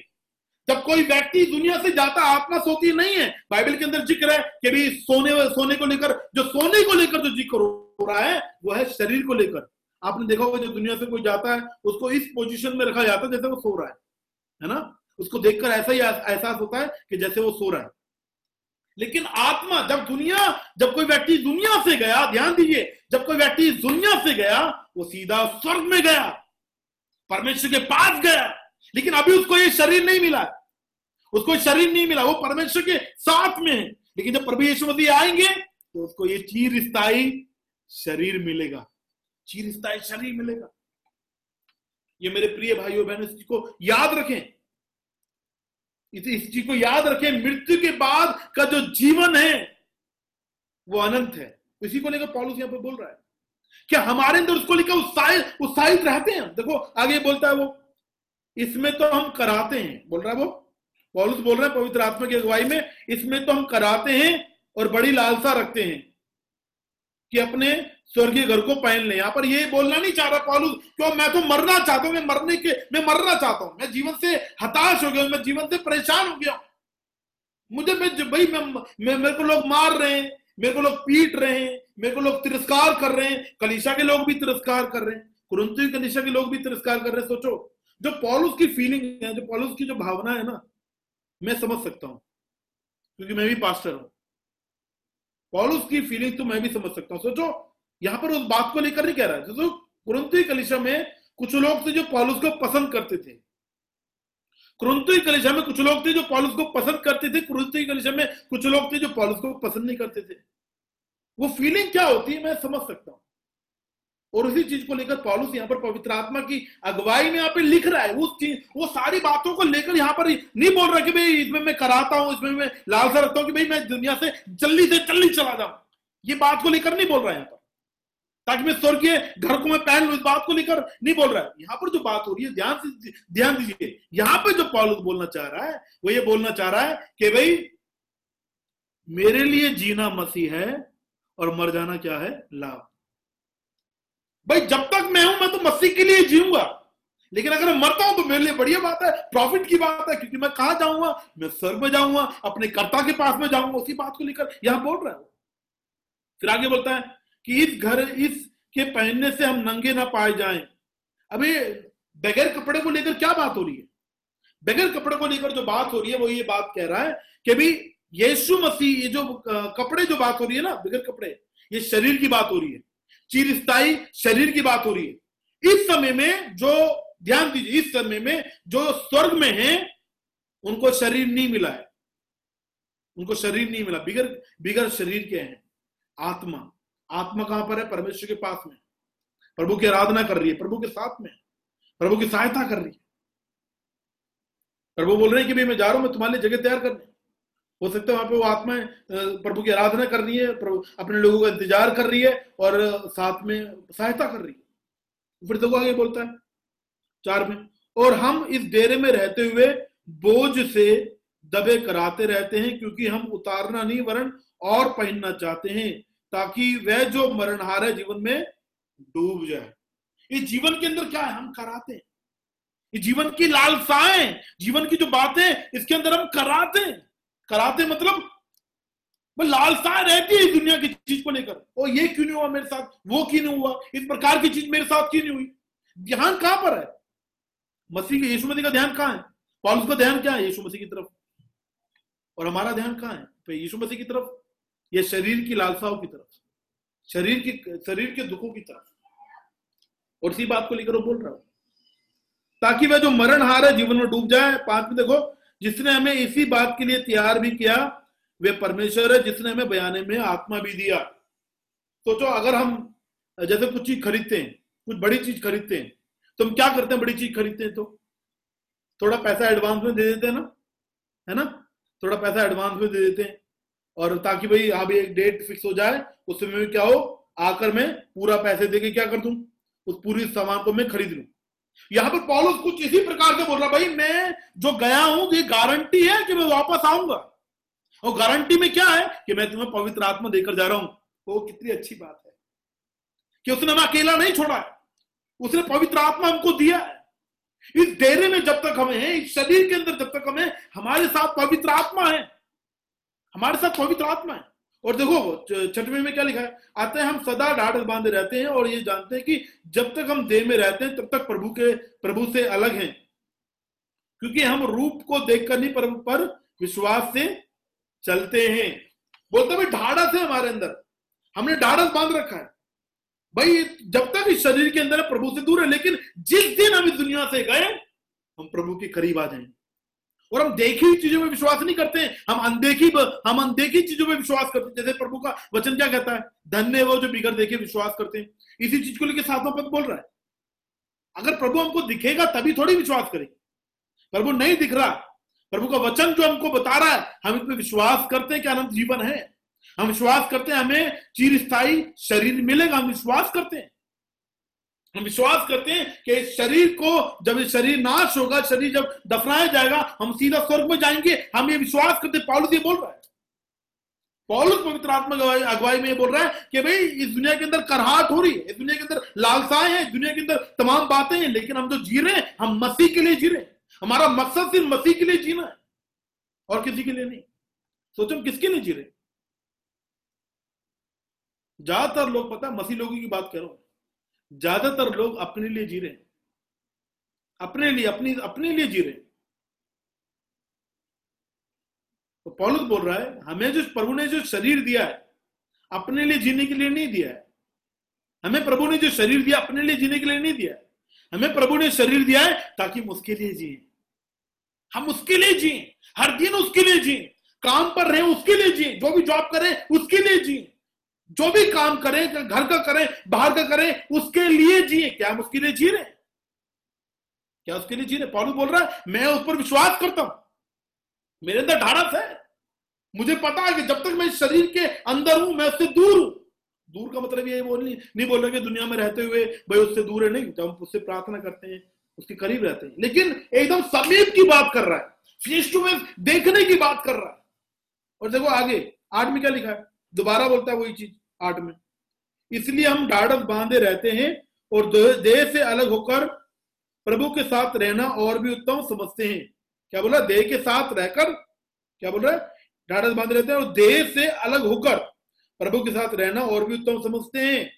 जब कोई व्यक्ति दुनिया से जाता, आत्मा सोती नहीं है। बाइबल के अंदर ज़िक्र है कि भी सोने सोने को लेकर, जो सोने को लेकर जो ज़िक्र हो रहा है, वो है शरीर को लेकर। आपने देखा होगा जो दुनिया से कोई जाता है, उसको इस पोजीशन में रखा जाता है जैसे वो सो रहा है है ना? उसको देखकर ऐसा ही एहसास होता है कि जैसे वो सो रहा है। लेकिन आत्मा, जब दुनिया, जब कोई व्यक्ति दुनिया से गया, ध्यान दीजिए, जब कोई व्यक्ति दुनिया से गया, वो सीधा स्वर्ग में गया, परमेश्वर के पास गया। लेकिन अभी उसको ये शरीर नहीं मिला उसको शरीर नहीं मिला, वो परमेश्वर के साथ में है। लेकिन जब प्रभु यीशु मसीह आएँगे तो उसको ये चीर स्थायी शरीर मिलेगा। चीर स्थायी शरीर मिलेगा। ये मेरे प्रिय भाइयों, बहनों, इस चीज़ को याद रखें। इस चीज़ को याद रखें। मृत्यु के बाद का जो जीवन है, वो अनंत है। इसी को लेकर पॉलिस यहाँ पर बोल रहा है। क्या हमारे अंदर उसको लेकर उत्साहित उत्साहित रहते हैं? देखो, आगे बोलता है वो इसमें तो हम कराते हैं। बोल रहा है वो? पॉलुस बोल रहे हैं पवित्र आत्मा की अगुवाई में इसमें तो हम कराते हैं और बड़ी लालसा रखते हैं कि अपने स्वर्गीय घर को पहन ले। यहाँ पर ये बोलना नहीं चाह रहा पॉलुस क्यों? मैं तो मरना चाहता हूँ मैं मरने के मैं मरना चाहता हूँ। मैं जीवन से हताश हो गया मैं जीवन से परेशान हो गया मुझे मैं भाई मैं, मैं मेरे को लोग मार रहे हैं मेरे को लोग पीट रहे हैं मेरे को लोग तिरस्कार कर रहे हैं। कलिशा के लोग भी तिरस्कार कर रहे हैं कुरंती कलिशा के लोग भी तिरस्कार कर रहे हैं। सोचो जो पॉलुस की फीलिंग है जो पॉलुस की जो भावना है ना, मैं समझ सकता हूँ, क्योंकि मैं भी पास्टर हूँ। पॉलुस की फीलिंग तो मैं भी समझ सकता हूँ। सोचो, यहाँ पर उस बात को लेकर नहीं कह रहा है। कुरंती कलिशा में कुछ लोग थे जो पॉलुस को पसंद करते थे। कुरंती कलिशा में कुछ लोग थे जो पॉलुस को पसंद करते थे। कुरंती कलिशा में कुछ लोग थे जो पॉलुस को पसंद नहीं करते थे। वो फीलिंग क्या होती है, मैं समझ सकता हूँ। और उसी चीज़ को लेकर पॉलुस यहाँ पर पवित्र आत्मा की अगुवाई में यहाँ पे लिख रहा है। उस चीज़, वो सारी बातों को लेकर यहाँ पर नहीं बोल रहा कि भाई इसमें मैं कराता हूँ, इसमें मैं लालसा रखता हूँ कि भाई मैं दुनिया से जल्दी से जल्दी चला जाऊँ। ये बात को लेकर नहीं बोल रहा है यहाँ पर। ताकि मैं स्वर्गीय घर को मैं पहन लू, इस बात को लेकर नहीं बोल रहा। है यहाँ पर जो बात हो रही है, ध्यान से, ध्यान दीजिए। यहाँ पर जो पॉलुस बोलना चाह रहा है, वो ये बोलना चाह रहा है कि भाई, मेरे लिए जीना मसीह है और मर जाना क्या है? लाभ। भाई, जब तक मैं हूँ, मैं तो मसीह के लिए जीऊँगा। लेकिन अगर मैं मरता हूँ तो मेरे लिए बढ़िया बात है, प्रॉफिट की बात है, क्योंकि मैं कहा जाऊँगा? मैं स्वर्ग में जाऊँगा, अपने कर्ता के पास में जाऊँगा, उसी बात को लेकर यहाँ बोल रहा है। फिर आगे बोलता है कि इस घर, इस के पहनने से हम नंगे ना पाए जाएँ। अभी बगैर कपड़े को लेकर क्या बात हो रही है? बगैर कपड़े को लेकर जो बात हो रही है, वो ये बात कह रहा है कि भाई, यीशु मसीह, ये जो कपड़े जो बात हो रही है ना बगैर कपड़े, ये शरीर की बात हो रही है। चिरस्थाई शरीर की बात हो रही है। इस समय में जो, ध्यान दीजिए, इस समय में जो स्वर्ग में है, उनको शरीर नहीं मिला है। उनको शरीर नहीं मिला। बिगर बिगर शरीर के हैं। आत्मा। आत्मा कहाँ पर है? परमेश्वर के पास में। प्रभु की आराधना कर रही है, प्रभु के साथ में। प्रभु की सहायता कर रही है। प्रभु बोल रहे हैं कि भाई, मैं जा रहा हूँ, मैं तुम्हारे लिए जगह तैयार करने। हो सकता है वहाँ पे वो आत्मा प्रभु की आराधना कर रही है अपने लोगों का इंतज़ार कर रही है और साथ में सहायता कर रही है। फिर तो आगे बोलता है, चार में, और हम इस डेरे में रहते हुए बोझ से दबे कराते रहते हैं, क्योंकि हम उतारना नहीं वरण और पहनना चाहते हैं, ताकि वह जो मरणहार है जीवन में डूब जाए। ये जीवन के अंदर क्या है? हम कराते हैं। ये जीवन की लालसाएँ, जीवन की जो बातें, इसके अंदर हम कराते हैं। कराते मतलब? लालसा रहती है इस दुनिया की चीज़ को लेकर। ओ, ये क्यों नहीं हुआ मेरे साथ? वो क्यों नहीं हुआ? इस प्रकार की चीज़ मेरे साथ क्यों नहीं हुई? ध्यान कहाँ पर है? मसीह यीशु मसीह का ध्यान कहाँ है? पॉलिस का ध्यान क्या है यीशु मसीह की तरफ़? और हमारा ध्यान कहाँ है? तो यीशु मसीह की तरफ़? या शरीर की लालसाओं की तरफ़। शरीर की, शरीर के दुखों की तरफ़। और इसी बात को लेकर वो बोल रहा हूँ। ताकि वह जो मरण हार है, जीवन में डूब जाए पाँच में देखो जिसने हमें इसी बात के लिए तैयार भी किया, वे परमेश्वर है, जिसने हमें बयाने में आत्मा भी दिया। सोचो तो अगर हम जैसे कुछ चीज़ खरीदते हैं, कुछ बड़ी चीज़ खरीदते हैं तो हम क्या करते हैं बड़ी चीज़ खरीदते हैं तो? थोड़ा पैसा एडवांस में दे देते हैं ना? है ना? थोड़ा पैसा एडवांस में दे देते हैं। और ताकि भाई अभी एक डेट फिक्स हो जाए, उस समय क्या हो? आकर मैं पूरा पैसे देके क्या कर दू? उस पूरी सामान को मैं खरीद लू। यहाँ पर पॉलिस कुछ इसी प्रकार से बोल रहा भाई, मैं जो गया हूँ ये गारंटी है कि मैं वापस आऊँगा। और गारंटी में क्या है कि मैं तुम्हें पवित्र आत्मा देकर जा रहा हूँ? वो कितनी अच्छी बात है कि उसने हमें अकेला नहीं छोड़ा है। उसने पवित्र आत्मा हमको दिया है। इस डेरे में जब तक हमें है, इस शरीर के अंदर जब तक हमें हमारे साथ पवित्र आत्मा है। हमारे साथ पवित्र आत्मा है। और देखो छठवें में क्या लिखा है? आते हैं हम सदा ढाढ़ बांधे रहते हैं और ये जानते हैं कि जब तक हम देह में रहते हैं तब तक प्रभु के प्रभु से अलग हैं। क्योंकि हम रूप को देखकर नहीं पर, पर विश्वास से चलते हैं। बोलते भाई ढाढ़स है हमारे अंदर। हमने ढाढ़स बाँध रखा है। भाई जब तक इस शरीर के अंदर प्रभु से दूर है लेकिन जिस दिन हम इस दुनिया से गए हम प्रभु के करीब आ जाएँगे। और हम देखी चीज़ों में विश्वास नहीं करते हम अनदेखी हम अनदेखी चीज़ों में विश्वास करते हैं। जैसे प्रभु का वचन क्या कहता है? धन्य वो जो बिगड़ देखे विश्वास करते हैं। इसी चीज़ को लेकर सातों पद बोल रहा है। अगर प्रभु हमको दिखेगा, तभी थोड़ी विश्वास करेंगे। प्रभु नहीं दिख रहा। प्रभु का वचन जो हमको बता रहा है, हम इसमें विश्वास करते हैं कि अनंत जीवन है। हम विश्वास करते हैं, हमें चिरस्थाई शरीर मिलेगा, हम विश्वास करते हैं। हम विश्वास करते हैं कि इस शरीर को, जब शरीर नाश होगा, शरीर जब दफनाया जाएगा, हम सीधा स्वर्ग में जाएँगे। हम ये विश्वास करते पॉलुस ये बोल रहा है। पॉलुस पवित्र आत्मा अगुवाई में ये बोल रहा है कि भाई, इस दुनिया के अंदर करहाट हो रही है। इस दुनिया के अंदर लालसाएँ हैं दुनिया के अंदर तमाम बातें हैं, लेकिन हम जो जी रहे हैं, हम मसीह के लिए जी रहे हैं। हमारा मकसद सिर्फ़ मसीह के लिए जीना है, और किसी के लिए नहीं। सोचो, हम किसके लिए जी रहे ज़्यादातर लोग, पता मसीह लोगों की बात कर। ज़्यादातर लोग अपने लिए जी रहे हैं। अपने लिए, अपनी, अपने लिए जी रहे तो पौलुस बोल रहा है, हमें जो प्रभु ने जो शरीर दिया है, अपने लिए जीने के लिए नहीं दिया है। हमें प्रभु ने जो शरीर दिया, अपने लिए जीने के लिए नहीं दिया है। हमें प्रभु ने शरीर दिया है ताकि हम उसके लिए जिए। हम उसके लिए जिए। हर दिन उसके लिए जिए। काम पर रहे, उसके लिए जिए। जो भी जॉब करें, उसके लिए जिए। जो भी काम करें, घर का करें, बाहर का करें, उसके लिए जिए। क्या हम उसके लिए जी रहे क्या उसके लिए जी रहे पॉलू बोल रहा है, मैं उस पर विश्वास करता हूँ। मेरे अंदर ढाड़स है। मुझे पता है कि जब तक मैं इस शरीर के अंदर हूँ, मैं उससे दूर हूँ। दूर का मतलब ये बोल नहीं नहीं बोल रहे कि दुनिया में रहते हुए भाई उससे दूर है, नहीं। जब हम उससे प्रार्थना करते हैं, उसके करीब रहते हैं। लेकिन एकदम समीप की बात कर रहा है, फेस टू फेस देखने की बात कर रहा है। और देखो आगे आठ में क्या लिखा है? दोबारा बोलता है वही चीज़। आठ में। इसलिए हम ढाढ़स बांधे रहते हैं और देह से अलग होकर प्रभु के साथ रहना और भी उत्तम समझते हैं। क्या बोला? देह के साथ रहकर? क्या बोल रहा है? ढाढ़स बांधे रहते हैं और देह से अलग होकर प्रभु के साथ रहना और भी उत्तम समझते हैं।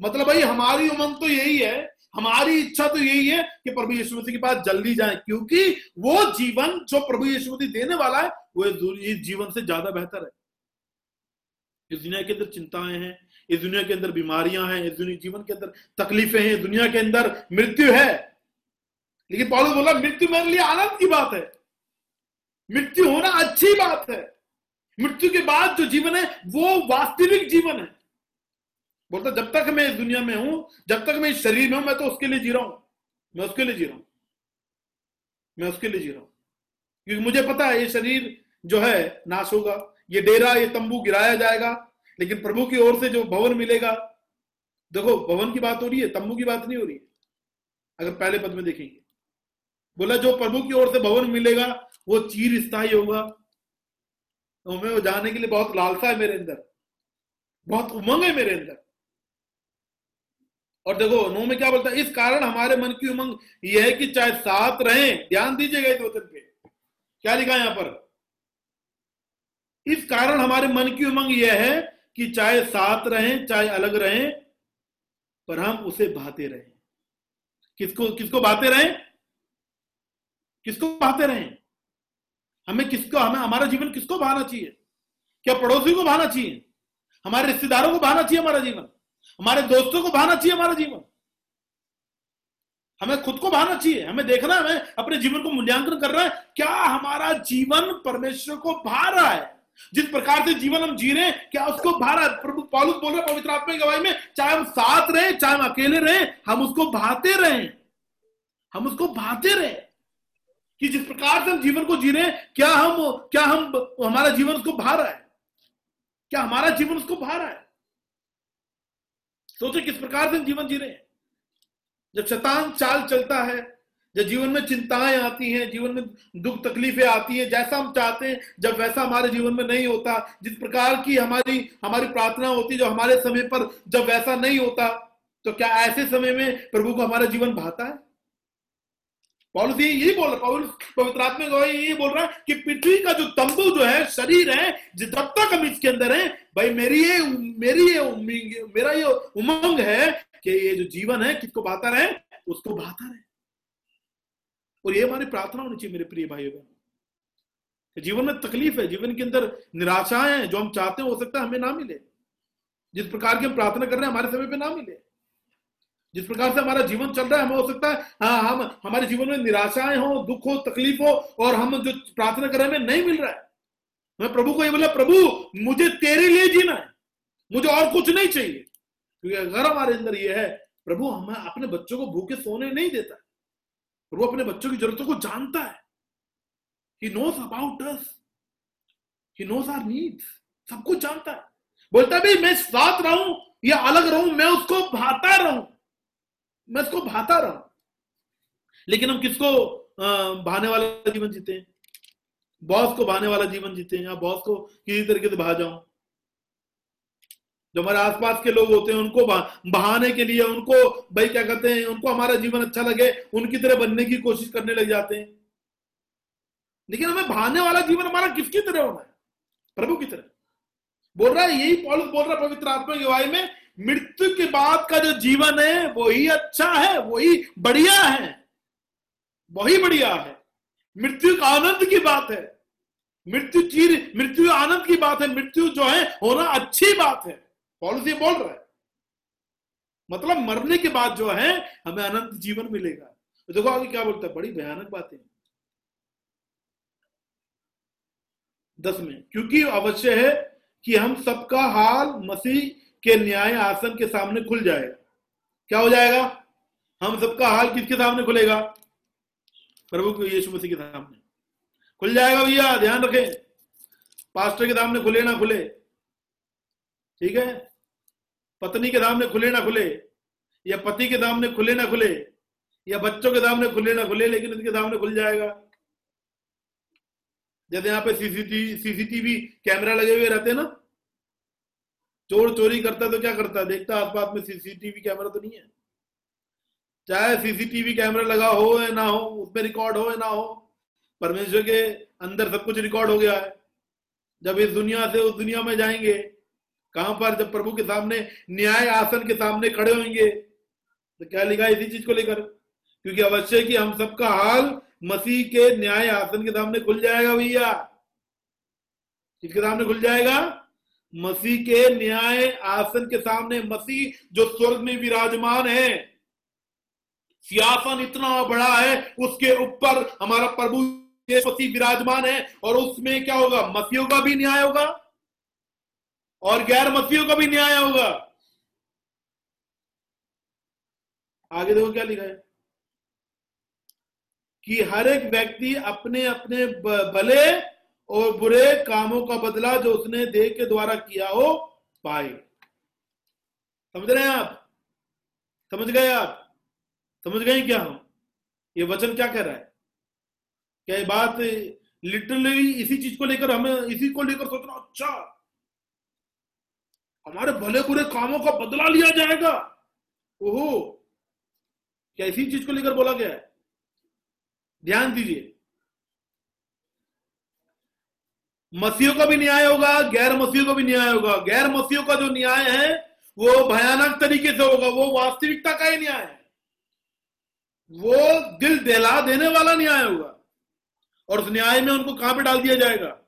मतलब भाई, हमारी उमंग तो यही है, हमारी इच्छा तो यही है कि प्रभु यीशु मसीह के पास जल्दी जाए, क्योंकि वो जीवन जो प्रभु यीशु मसीह देने वाला है, वो इस जीवन से ज़्यादा बेहतर है। इस दुनिया के अंदर चिंताएँ हैं, इस दुनिया के अंदर बीमारियाँ हैं, इस दुनिया, जीवन के अंदर तकलीफें हैं दुनिया के अंदर मृत्यु है। लेकिन पॉलुस बोला, मृत्यु मेरे लिए आनंद की बात है। मृत्यु होना अच्छी बात है। मृत्यु के बाद जो जीवन है, वो वास्तविक जीवन है। बोलता, जब तक मैं इस दुनिया में हूँ, जब तक मैं इस शरीर में हूँ, मैं तो उसके लिए जी रहा हूँ। मैं उसके लिए जी रहा हूँ। मैं उसके लिए जी रहा हूँ। क्योंकि मुझे पता है, ये शरीर जो है, नाश होगा। ये डेरा, ये तंबू गिराया जाएगा, लेकिन प्रभु की ओर से जो भवन मिलेगा, देखो, भवन की बात हो रही है, तंबू की बात नहीं हो रही है। अगर पहले पद में देखेंगे। बोला, जो प्रभु की ओर से भवन मिलेगा, वो चीर स्थायी होगा। तो वो जाने के लिए बहुत लालसा है मेरे अंदर। बहुत उमंग है मेरे अंदर। और देखो नो में क्या बोलता है, इस कारण हमारे मन की उमंग यह है कि चाहे साथ रहें। ध्यान दीजिएगा इस वचन पे। क्या लिखा है यहाँ पर? इस कारण हमारे मन की उमंग यह है कि चाहे साथ रहें, चाहे अलग रहें, पर हम उसे भाते रहें। किसको किसको भाते रहें? किसको भाते रहें? हमें किसको, हमें, हमारा जीवन किसको भाना चाहिए? क्या पड़ोसी को भाना चाहिए? हमारे रिश्तेदारों को भाना चाहिए हमारा जीवन? हमारे दोस्तों को भाना चाहिए हमारा जीवन? हमें खुद को भाना चाहिए? हमें देखना है, हमें अपने जीवन को मूल्यांकन कर रहा है। क्या हमारा जीवन परमेश्वर को भा रहा है? जिस प्रकार से जीवन हम जी रहे हैं, क्या उसको भारत, प्रभु पॉलुस बोल रहे पवित्र आत्मा की गवाही में, चाहे हम साथ रहे, चाहे हम अकेले रहे, हम उसको भाते रहे। हम उसको भाते रहे कि जिस प्रकार से हम जीवन को जी रहे हैं, क्या हम क्या हम, हमारा जीवन उसको भा रहा है? क्या हमारा जीवन उसको भा रहा है? सोचो किस प्रकार से हम जीवन जी रहे हैं। जब शतान चाल चलता है जब जीवन में चिंताएँ आती हैं, जीवन में दुख तकलीफें आती हैं, जैसा हम चाहते हैं, जब वैसा हमारे जीवन में नहीं होता, जिस प्रकार की हमारी हमारी प्रार्थना होती जो हमारे समय पर जब वैसा नहीं होता तो क्या ऐसे समय में प्रभु को हमारा जीवन भाता है? पॉलिस यही बोल रहा पॉलिस पवित्रात्मा गवाही यही बोल रहा है कि पृथ्वी का जो तंबू जो है, शरीर है जब तक हम इसके अंदर हैं, भाई मेरी ये मेरी ये मेरा ये उमंग है कि ये जो जीवन है, किसको बहाता रहे? उसको बहाता रहे। और ये हमारी प्रार्थना होनी चाहिए मेरे प्रिय भाई बहन जीवन में तकलीफ़ है, जीवन के अंदर निराशाएँ हैं, जो हम चाहते हैं, हो सकता है हमें ना मिले। जिस प्रकार की हम प्रार्थना कर रहे हैं, हमारे समय पे ना मिले। जिस प्रकार से हमारा जीवन चल रहा है, हमें हो सकता है हाँ हम, हमारे जीवन में निराशाएँ हो, दुख हो, तकलीफ़ हो, और हम जो प्रार्थना कर रहे हैं, हमें नहीं मिल रहा है। मैं प्रभु को ये बोला, प्रभु, मुझे तेरे लिए जीना है। मुझे और कुछ नहीं चाहिए। क्योंकि अगर हमारे अंदर ये है, प्रभु, हमें अपने बच्चों को भूखे सोने नहीं देता प्रभु अपने बच्चों की जरूरतों को जानता है। He knows about us he knows our needs सब कुछ जानता है। बोलता है, भाई, मैं साथ रहूँ, या अलग रहूँ, मैं उसको भाता रहूँ, मैं उसको भाता रहा। लेकिन हम किसको बहाने वाला जीवन जीते हैं? बॉस को बहाने वाला जीवन जीते हैं, या बॉस को किसी तरीके से बहा जाऊँ? जो हमारे आसपास के लोग होते हैं, उनको बहाने के लिए, उनको, भाई क्या कहते हैं, उनको हमारा जीवन अच्छा लगे, उनकी तरह बनने की कोशिश करने लग जाते हैं। लेकिन हमें बहाने वाला जीवन हमारा किसकी तरह होना है? प्रभु की तरह। बोल रहा है, यही पॉलिस बोल रहा है पवित्र आत्मा की वाई में, मृत्यु के बाद का जो जीवन है, वही अच्छा है, वही बढ़िया है, वही बढ़िया है। मृत्यु का आनंद की बात है। मृत्यु चीर, मृत्यु आनंद की बात है। मृत्यु जो है, होना अच्छी बात है। पॉलिस बोल रहा है। मतलब मरने के बाद जो है, हमें अनंत जीवन मिलेगा। तो देखो आगे क्या बोलता है, बड़ी भयानक बातें दस में, क्योंकि अवश्य है कि हम सबका हाल मसीह के न्याय आसन के सामने खुल जाएगा। क्या हो जाएगा? हम सबका हाल किसके सामने खुलेगा? प्रभु यीशु मसीह के सामने। खुल जाएगा भैया, ध्यान रखें। पास्टर के सामने खुले ना खुले। ठीक है? पत्नी के सामने खुले ना खुले, या पति के सामने खुले ना खुले, या बच्चों के सामने खुले ना खुले, लेकिन इसके सामने खुल जाएगा। जैसे यहाँ पे सीसीटीवी सीसीटीवी कैमरा लगे हुए रहते हैं ना, चोर चोरी करता तो क्या करता देखता आसपास में सीसीटीवी कैमरा तो नहीं है। चाहे सीसीटीवी कैमरा लगा हो या ना हो, उसमें रिकॉर्ड हो या ना हो, परमेश्वर के अंदर सब कुछ रिकॉर्ड हो गया है। जब इस दुनिया से उस दुनिया में जाएँगे कहाँ पर? जब प्रभु के सामने, न्याय आसन के सामने खड़े होंगे। तो क्या लिखा है इसी चीज़ को लेकर? क्योंकि अवश्य कि हम सबका हाल मसीह के न्याय आसन के सामने खुल जाएगा भैया। किसके सामने खुल जाएगा? मसीह के न्याय आसन के सामने। मसीह जो स्वर्ग में विराजमान है सियासन इतना बड़ा है, उसके ऊपर हमारा प्रभु मसीह विराजमान है, और उसमें क्या होगा? मसीहों का भी न्याय होगा। और गैर मसीहों का भी न्याय होगा। आगे देखो क्या लिखा है। कि हर एक व्यक्ति अपने अपने भले और बुरे कामों का बदला जो उसने देह के द्वारा किया हो, पाए। समझ रहे हैं आप? समझ गए आप? समझ गए क्या हम? ये वचन क्या कह रहा है? क्या ये बात लिटरली इसी चीज़ को लेकर हमें, इसी को लेकर सोचना अच्छा? हमारे भले बुरे कामों का बदला लिया जाएगा। ओहो, क्या इसी चीज़ को लेकर बोला गया है? ध्यान दीजिए। मसीहों का भी न्याय होगा, गैर मसीहों का भी न्याय होगा। गैर मसीहों का जो न्याय है, वो भयानक तरीके से होगा। वो वास्तविकता का ही न्याय है। वो दिल दहला देने वाला न्याय होगा। और उस न्याय में उनको कहाँ पे डाल दिया जाएगा?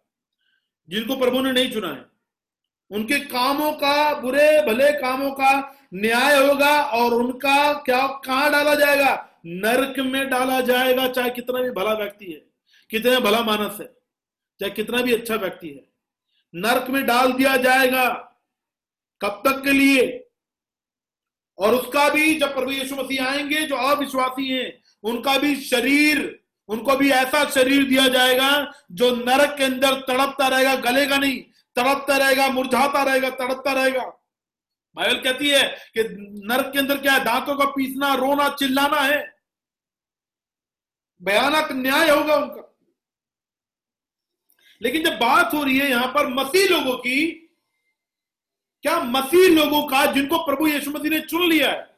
जिनको प्रभु ने नहीं चुना है। उनके कामों का, बुरे, भले कामों का न्याय होगा और उनका क्या, कहाँ डाला जाएगा? नरक में डाला जाएगा, चाहे कितना भी भला व्यक्ति है, कितना भला मानस है, चाहे कितना भी अच्छा व्यक्ति है। नरक में डाल दिया जाएगा कब तक के लिए? और उसका भी, जब प्रभु यीशु मसीह आएँगे, जो अविश्वासी हैं, उनका भी शरीर, उनको भी ऐसा शरीर दिया जाएगा, जो नरक के अंदर तड़पता रहेगा, गलेगा नहीं। तड़पता रहेगा, मुरझाता रहेगा, तड़पता रहेगा। बाइबल कहती है कि नरक के अंदर क्या है? दांतों का पीसना, रोना, चिल्लाना है। भयानक न्याय होगा उनका। लेकिन जब बात हो रही है यहाँ पर मसीह लोगों की, क्या मसीह लोगों का, जिनको प्रभु यीशु मसीह ने चुन लिया है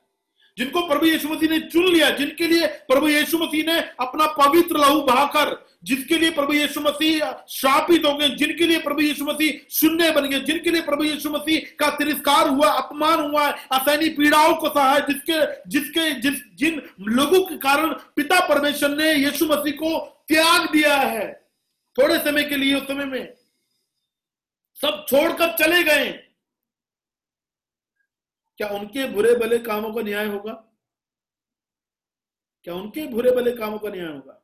जिनको प्रभु यीशु मसीह ने चुन लिया, जिनके लिए प्रभु यीशु मसीह ने अपना पवित्र लहू बहाकर, जिसके लिए प्रभु यीशु मसीह श्रापित हो गए, जिनके लिए प्रभु यीशु मसीह शून्य बन गए, जिनके लिए प्रभु यीशु मसीह का तिरस्कार हुआ, अपमान हुआ असैनी पीड़ाओं को सहा जिसके जिसके, जिस, जिन लोगों के कारण पिता परमेश्वर ने यीशु मसीह को त्याग दिया है। थोड़े समय के लिए, उस समय में सब छोड़कर चले गए। क्या उनके बुरे भले कामों का न्याय होगा? क्या उनके बुरे भले कामों का न्याय होगा?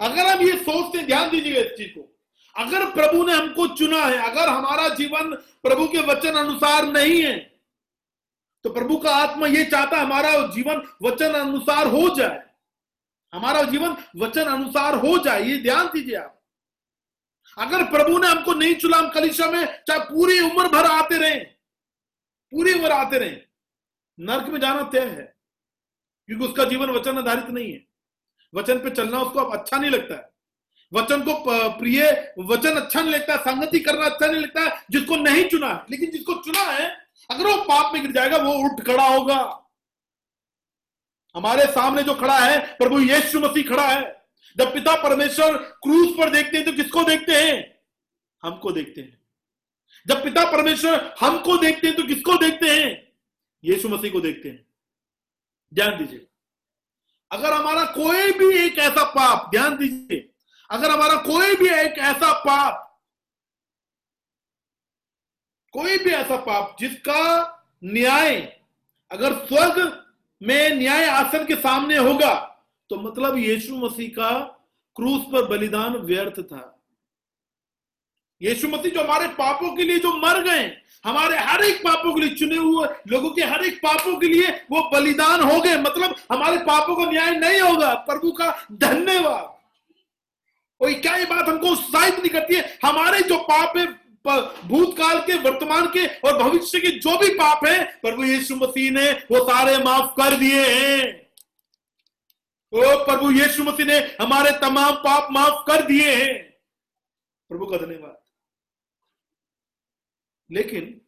अगर हम ये सोचते, ध्यान दीजिएगा इस चीज़ को। अगर प्रभु ने हमको चुना है, अगर हमारा जीवन प्रभु के वचन अनुसार नहीं है तो प्रभु का आत्मा यह चाहता हमारा जीवन वचन अनुसार हो जाए। हमारा जीवन वचन अनुसार हो जाए, ये ध्यान दीजिए आप। अगर प्रभु ने हमको नहीं चुना, हम कलिशा में चाहे पूरी उम्र भर आते रहे पूरी उम्र आते रहे। नर्क में जाना तय है, क्योंकि उसका जीवन वचन आधारित नहीं है। वचन पे चलना उसको अब अच्छा नहीं लगता है। वचन को प्रिय वचन अच्छा नहीं लगता, संगति करना अच्छा नहीं लगता, जिसको नहीं चुना है। लेकिन जिसको चुना है, अगर वो पाप में गिर जाएगा, वो उठ खड़ा होगा। हमारे सामने जो खड़ा है, प्रभु यीशु मसीह खड़ा है। जब पिता परमेश्वर क्रूज पर देखते हैं तो किसको देखते हैं? हमको देखते हैं। जब पिता परमेश्वर हमको देखते हैं तो किसको देखते हैं? यीशु मसीह को देखते हैं। ध्यान दीजिए। अगर हमारा कोई भी एक ऐसा पाप, ध्यान दीजिए, अगर हमारा कोई भी एक ऐसा पाप, कोई भी ऐसा पाप जिसका न्याय, अगर स्वर्ग में न्याय आसन के सामने होगा तो मतलब यीशु मसीह का क्रूस पर बलिदान व्यर्थ था। यीशु मसीह जो हमारे पापों के लिए जो मर गए, हमारे हर एक पापों के लिए चुने हुए, लोगों के हर एक पापों के लिए वो बलिदान हो गए। मतलब हमारे पापों का न्याय नहीं होगा, प्रभु का धन्यवाद। और क्या ये बात हमको उत्साहित नहीं करती है? हमारे जो पाप है भूतकाल के, वर्तमान के और भविष्य के जो भी पाप है, प्रभु यीशु मसीह ने वो सारे माफ़ कर दिए हैं। ओ प्रभु यीशु मसीह ने हमारे तमाम पाप माफ़ कर दिए हैं। प्रभु का धन्यवाद। लेकिन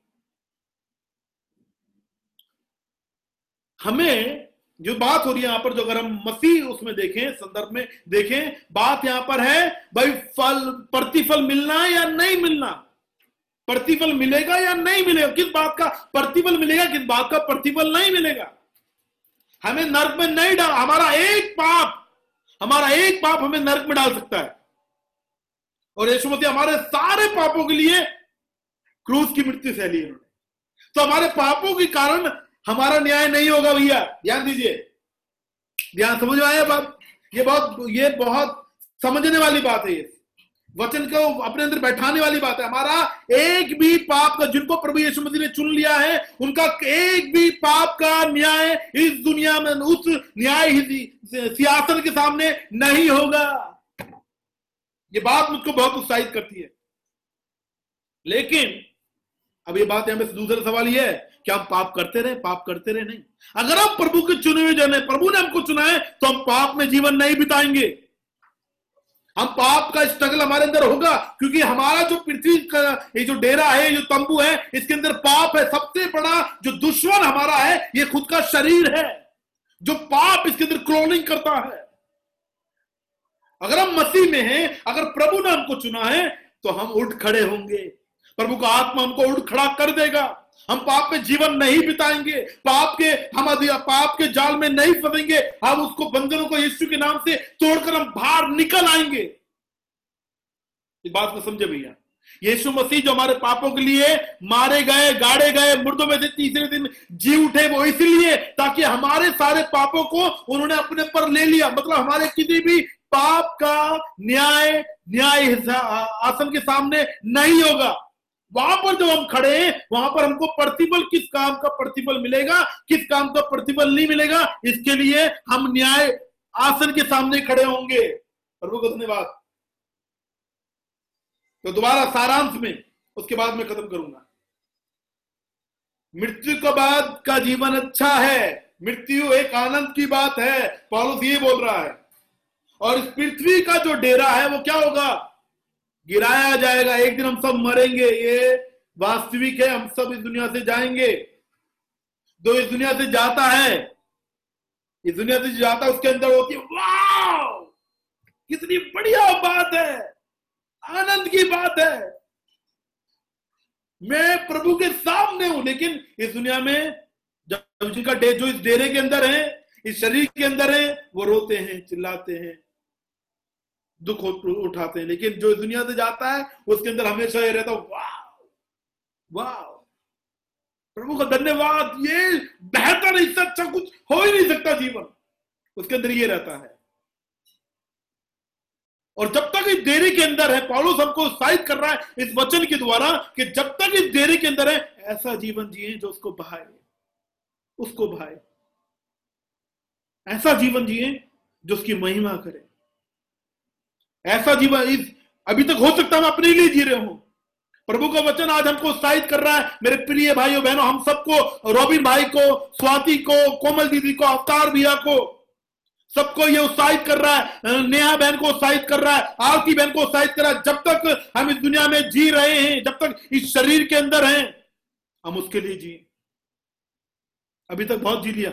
हमें जो बात हो रही है यहाँ पर, जो अगर हम मसीह उसमें देखें, संदर्भ में देखें, बात यहाँ पर है, भाई, फल, प्रतिफल मिलना या नहीं मिलना? प्रतिफल मिलेगा या नहीं मिलेगा? किस बात का प्रतिफल मिलेगा, किस बात का प्रतिफल नहीं मिलेगा? हमें नर्क में नहीं डाल, हमारा एक पाप, हमारा एक पाप हमें नर्क में डाल सकता है। और यशुमती हमारे सारे पापों के लिए क्रूज की मृत्यु सहली उन्होंने तो हमारे पापों के कारण हमारा न्याय नहीं होगा भैया, ध्यान दीजिए। ध्यान समझ आया बात? ये बहुत ये बहुत समझने वाली बात है ये। वचन को अपने अंदर बैठाने वाली बात है। हमारा एक भी पाप का, जिनको प्रभु यीशु मसीह ने चुन लिया है, उनका एक भी पाप का न्याय इस दुनिया में, उस न्याय सियासत के सामने नहीं होगा। ये बात मुझको बहुत उत्साहित करती है। लेकिन अब ये बात से दूसरा सवाल ये है कि हम पाप करते रहे, पाप करते रहे नहीं। अगर हम प्रभु के चुने हुए जन है प्रभु ने हमको चुना है तो हम पाप में जीवन नहीं बिताएँगे। हम पाप का स्ट्रगल हमारे अंदर होगा, क्योंकि हमारा जो पृथ्वी का, ये जो डेरा है जो तंबू है, इसके अंदर पाप है। सबसे बड़ा जो दुश्मन हमारा है, ये खुद का शरीर है, जो पाप इसके अंदर क्रोलिंग करता है। अगर हम मसीह में हैं, अगर प्रभु ने हमको चुना है तो हम उठ खड़े होंगे। प्रभु का आत्मा हमको उड़ खड़ा कर देगा। हम पाप में जीवन नहीं बिताएँगे, पाप के, हम पाप के जाल में नहीं फंसेंगे। हम उसको बंधनों को यीशु के नाम से तोड़कर हम बाहर निकल आएँगे। इस बात को समझे भैया, यीशु मसीह जो हमारे पापों के लिए मारे गए, गाड़े गए, मुर्दों में से तीसरे दिन जी उठे, वो इसलिए ताकि हमारे सारे पापों को उन्होंने अपने पर ले लिया। मतलब हमारे किसी भी पाप का न्याय न्याय आसन के सामने नहीं होगा। वहाँ पर जब हम खड़े हैं, वहाँ पर हमको प्रतिफल किस काम का प्रतिफल मिलेगा, किस काम का प्रतिफल नहीं मिलेगा, इसके लिए हम न्याय आसन के सामने खड़े होंगे। प्रभु का धन्यवाद। तो दोबारा सारांश में, उसके बाद मैं खत्म करूँगा। मृत्यु के बाद का जीवन अच्छा है, मृत्यु एक आनंद की बात है, पॉलुस ये बोल रहा है। और इस पृथ्वी का जो डेरा है, वो क्या होगा? गिराया जाएगा। एक दिन हम सब मरेंगे। ये वास्तविक है। हम सब इस दुनिया से जाएँगे। जो इस दुनिया से जाता है, इस दुनिया से जाता है, उसके अंदर होती है वाह कितनी बढ़िया बात है। आनंद की बात है। मैं प्रभु के सामने हूँ, लेकिन इस दुनिया में जब जिनका डे, जो इस डेरे के अंदर है, इस शरीर के अंदर है, वो रोते हैं, चिल्लाते हैं। दुख उठाते हैं, लेकिन जो दुनिया से जाता है, उसके अंदर हमेशा ये रहता वाह वाह, प्रभु का धन्यवाद, ये बेहतर, इससे अच्छा कुछ हो ही नहीं सकता जीवन। उसके अंदर ये रहता है। और जब तक इस देरी के अंदर है, पॉलोस हमको उत्साहित कर रहा है इस वचन के द्वारा कि जब तक इस देरी के अंदर है, ऐसा जीवन जिए जो उसको बहाए उसको बहाए। ऐसा जीवन जिए जो उसकी महिमा करे। ऐसा जीवन अभी तक हो सकता हम अपने लिए जी रहे हो। प्रभु का वचन आज हमको उत्साहित कर रहा है। मेरे प्रिय भाइयों, बहनों, हम सबको, रॉबिन भाई को, स्वाति को, कोमल दीदी को, अवतार भैया को, सबको ये उत्साहित कर रहा है। नेहा बहन को उत्साहित कर रहा है। आरती बहन को उत्साहित कर रहा है। जब तक हम इस दुनिया में जी रहे हैं, जब तक इस शरीर के अंदर हैं, हम उसके लिए जी। अभी तक बहुत जी लिया।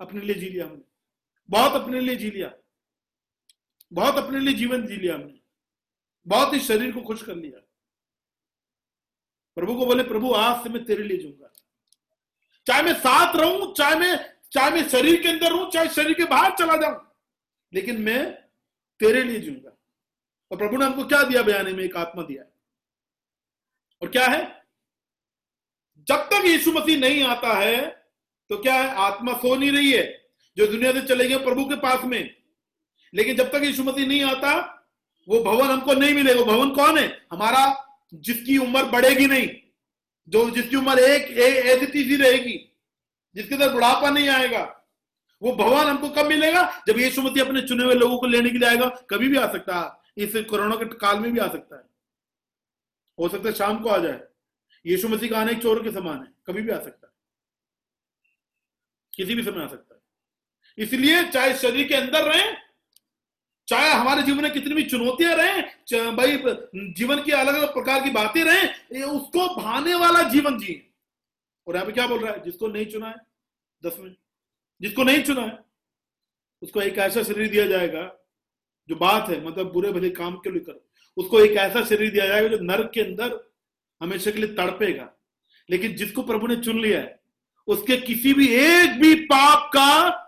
अपने लिए जी लिया हमने। बहुत अपने लिए जी लिया। बहुत अपने लिए जीवन जी लिया हमने। बहुत ही शरीर को खुश कर लिया। प्रभु को बोले, प्रभु, आज से मैं तेरे लिए जूँगा चाहे मैं साथ रहूँ, चाहे मैं चाहे मैं शरीर के अंदर हूँ चाहे शरीर के बाहर चला जाऊँ, लेकिन मैं तेरे लिए जूँगा और प्रभु ने हमको क्या दिया बयाने में? एक आत्मा दिया और क्या है? जब तक यीशु मसीह नहीं आता है तो क्या है? आत्मा सो नहीं रही है। जो दुनिया से चले गए प्रभु के पास में लेकिन जब तक यीशु मसीह नहीं आता, वो भवन हमको नहीं मिलेगा। भवन कौन है? हमारा जिसकी उम्र बढ़ेगी नहीं। जो जिसकी उम्र एक ऐसी तीसरी रहेगी, जिसके अंदर बुढ़ापा नहीं आएगा, वो भवन हमको कब मिलेगा? जब यीशु मसीह अपने चुने हुए लोगों को लेने के लिए आएगा, कभी भी आ सकता है। इस कोरोना के काल में भी आ सकता है। हो सकता है शाम को आ जाए। यीशु मसीह का आने एक चोर के समान है। कभी भी आ सकता है। किसी भी समय आ सकता है। इसलिए चाहे शरीर के अंदर रहे चाहे हमारे जीवन में कितनी भी चुनौतियाँ रहे भाई, जीवन की अलग अलग प्रकार की बातें रहे उसको भाने वाला जीवन जी और यहाँ पे क्या बोल रहा है? जिसको नहीं चुना है, दस में जिसको नहीं चुना है, उसको एक ऐसा शरीर दिया जाएगा, जो बात है मतलब बुरे भले काम के लिए करो, उसको एक ऐसा शरीर दिया जाएगा जो नर्क के अंदर हमेशा के लिए तड़पेगा। लेकिन जिसको प्रभु ने चुन लिया है, उसके किसी भी एक भी पाप का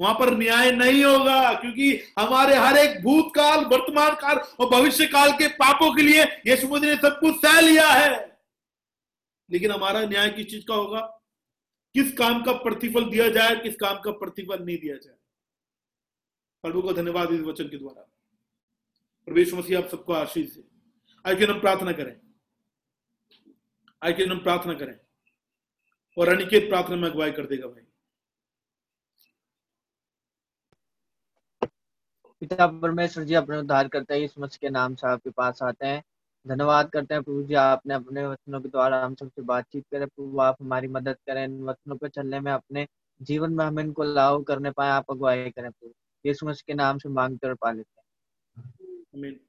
वहाँ पर न्याय नहीं होगा, क्योंकि हमारे हर एक भूतकाल, वर्तमान काल और भविष्य काल के पापों के लिए यीशु मसीह ने सब कुछ सह लिया है। लेकिन हमारा न्याय किस चीज़ का होगा? किस काम का प्रतिफल दिया जाए, किस काम का प्रतिफल नहीं दिया जाए? प्रभु को धन्यवाद इस वचन के द्वारा। प्रवेश मसीह, आप सबको आशीष से आज हम प्रार्थना करें। आज हम प्रार्थना करें। और अनिकेत प्रार्थना में अगुवाई कर देगा भाई। पिता परमेश्वर जी अपने उद्धार करते हैं मसीह के नाम से आपके पास आते हैं। धन्यवाद करते हैं प्रभु जी, आपने अपने वचनों के द्वारा हम सबसे बातचीत करें। प्रभु आप हमारी मदद करें, इन वचनों पर चलने में अपने जीवन में हम इनको लागू करने पाए, आप अगुवाई करें प्रभु। यीशु मसीह के नाम से मांगते और पा लेते हैं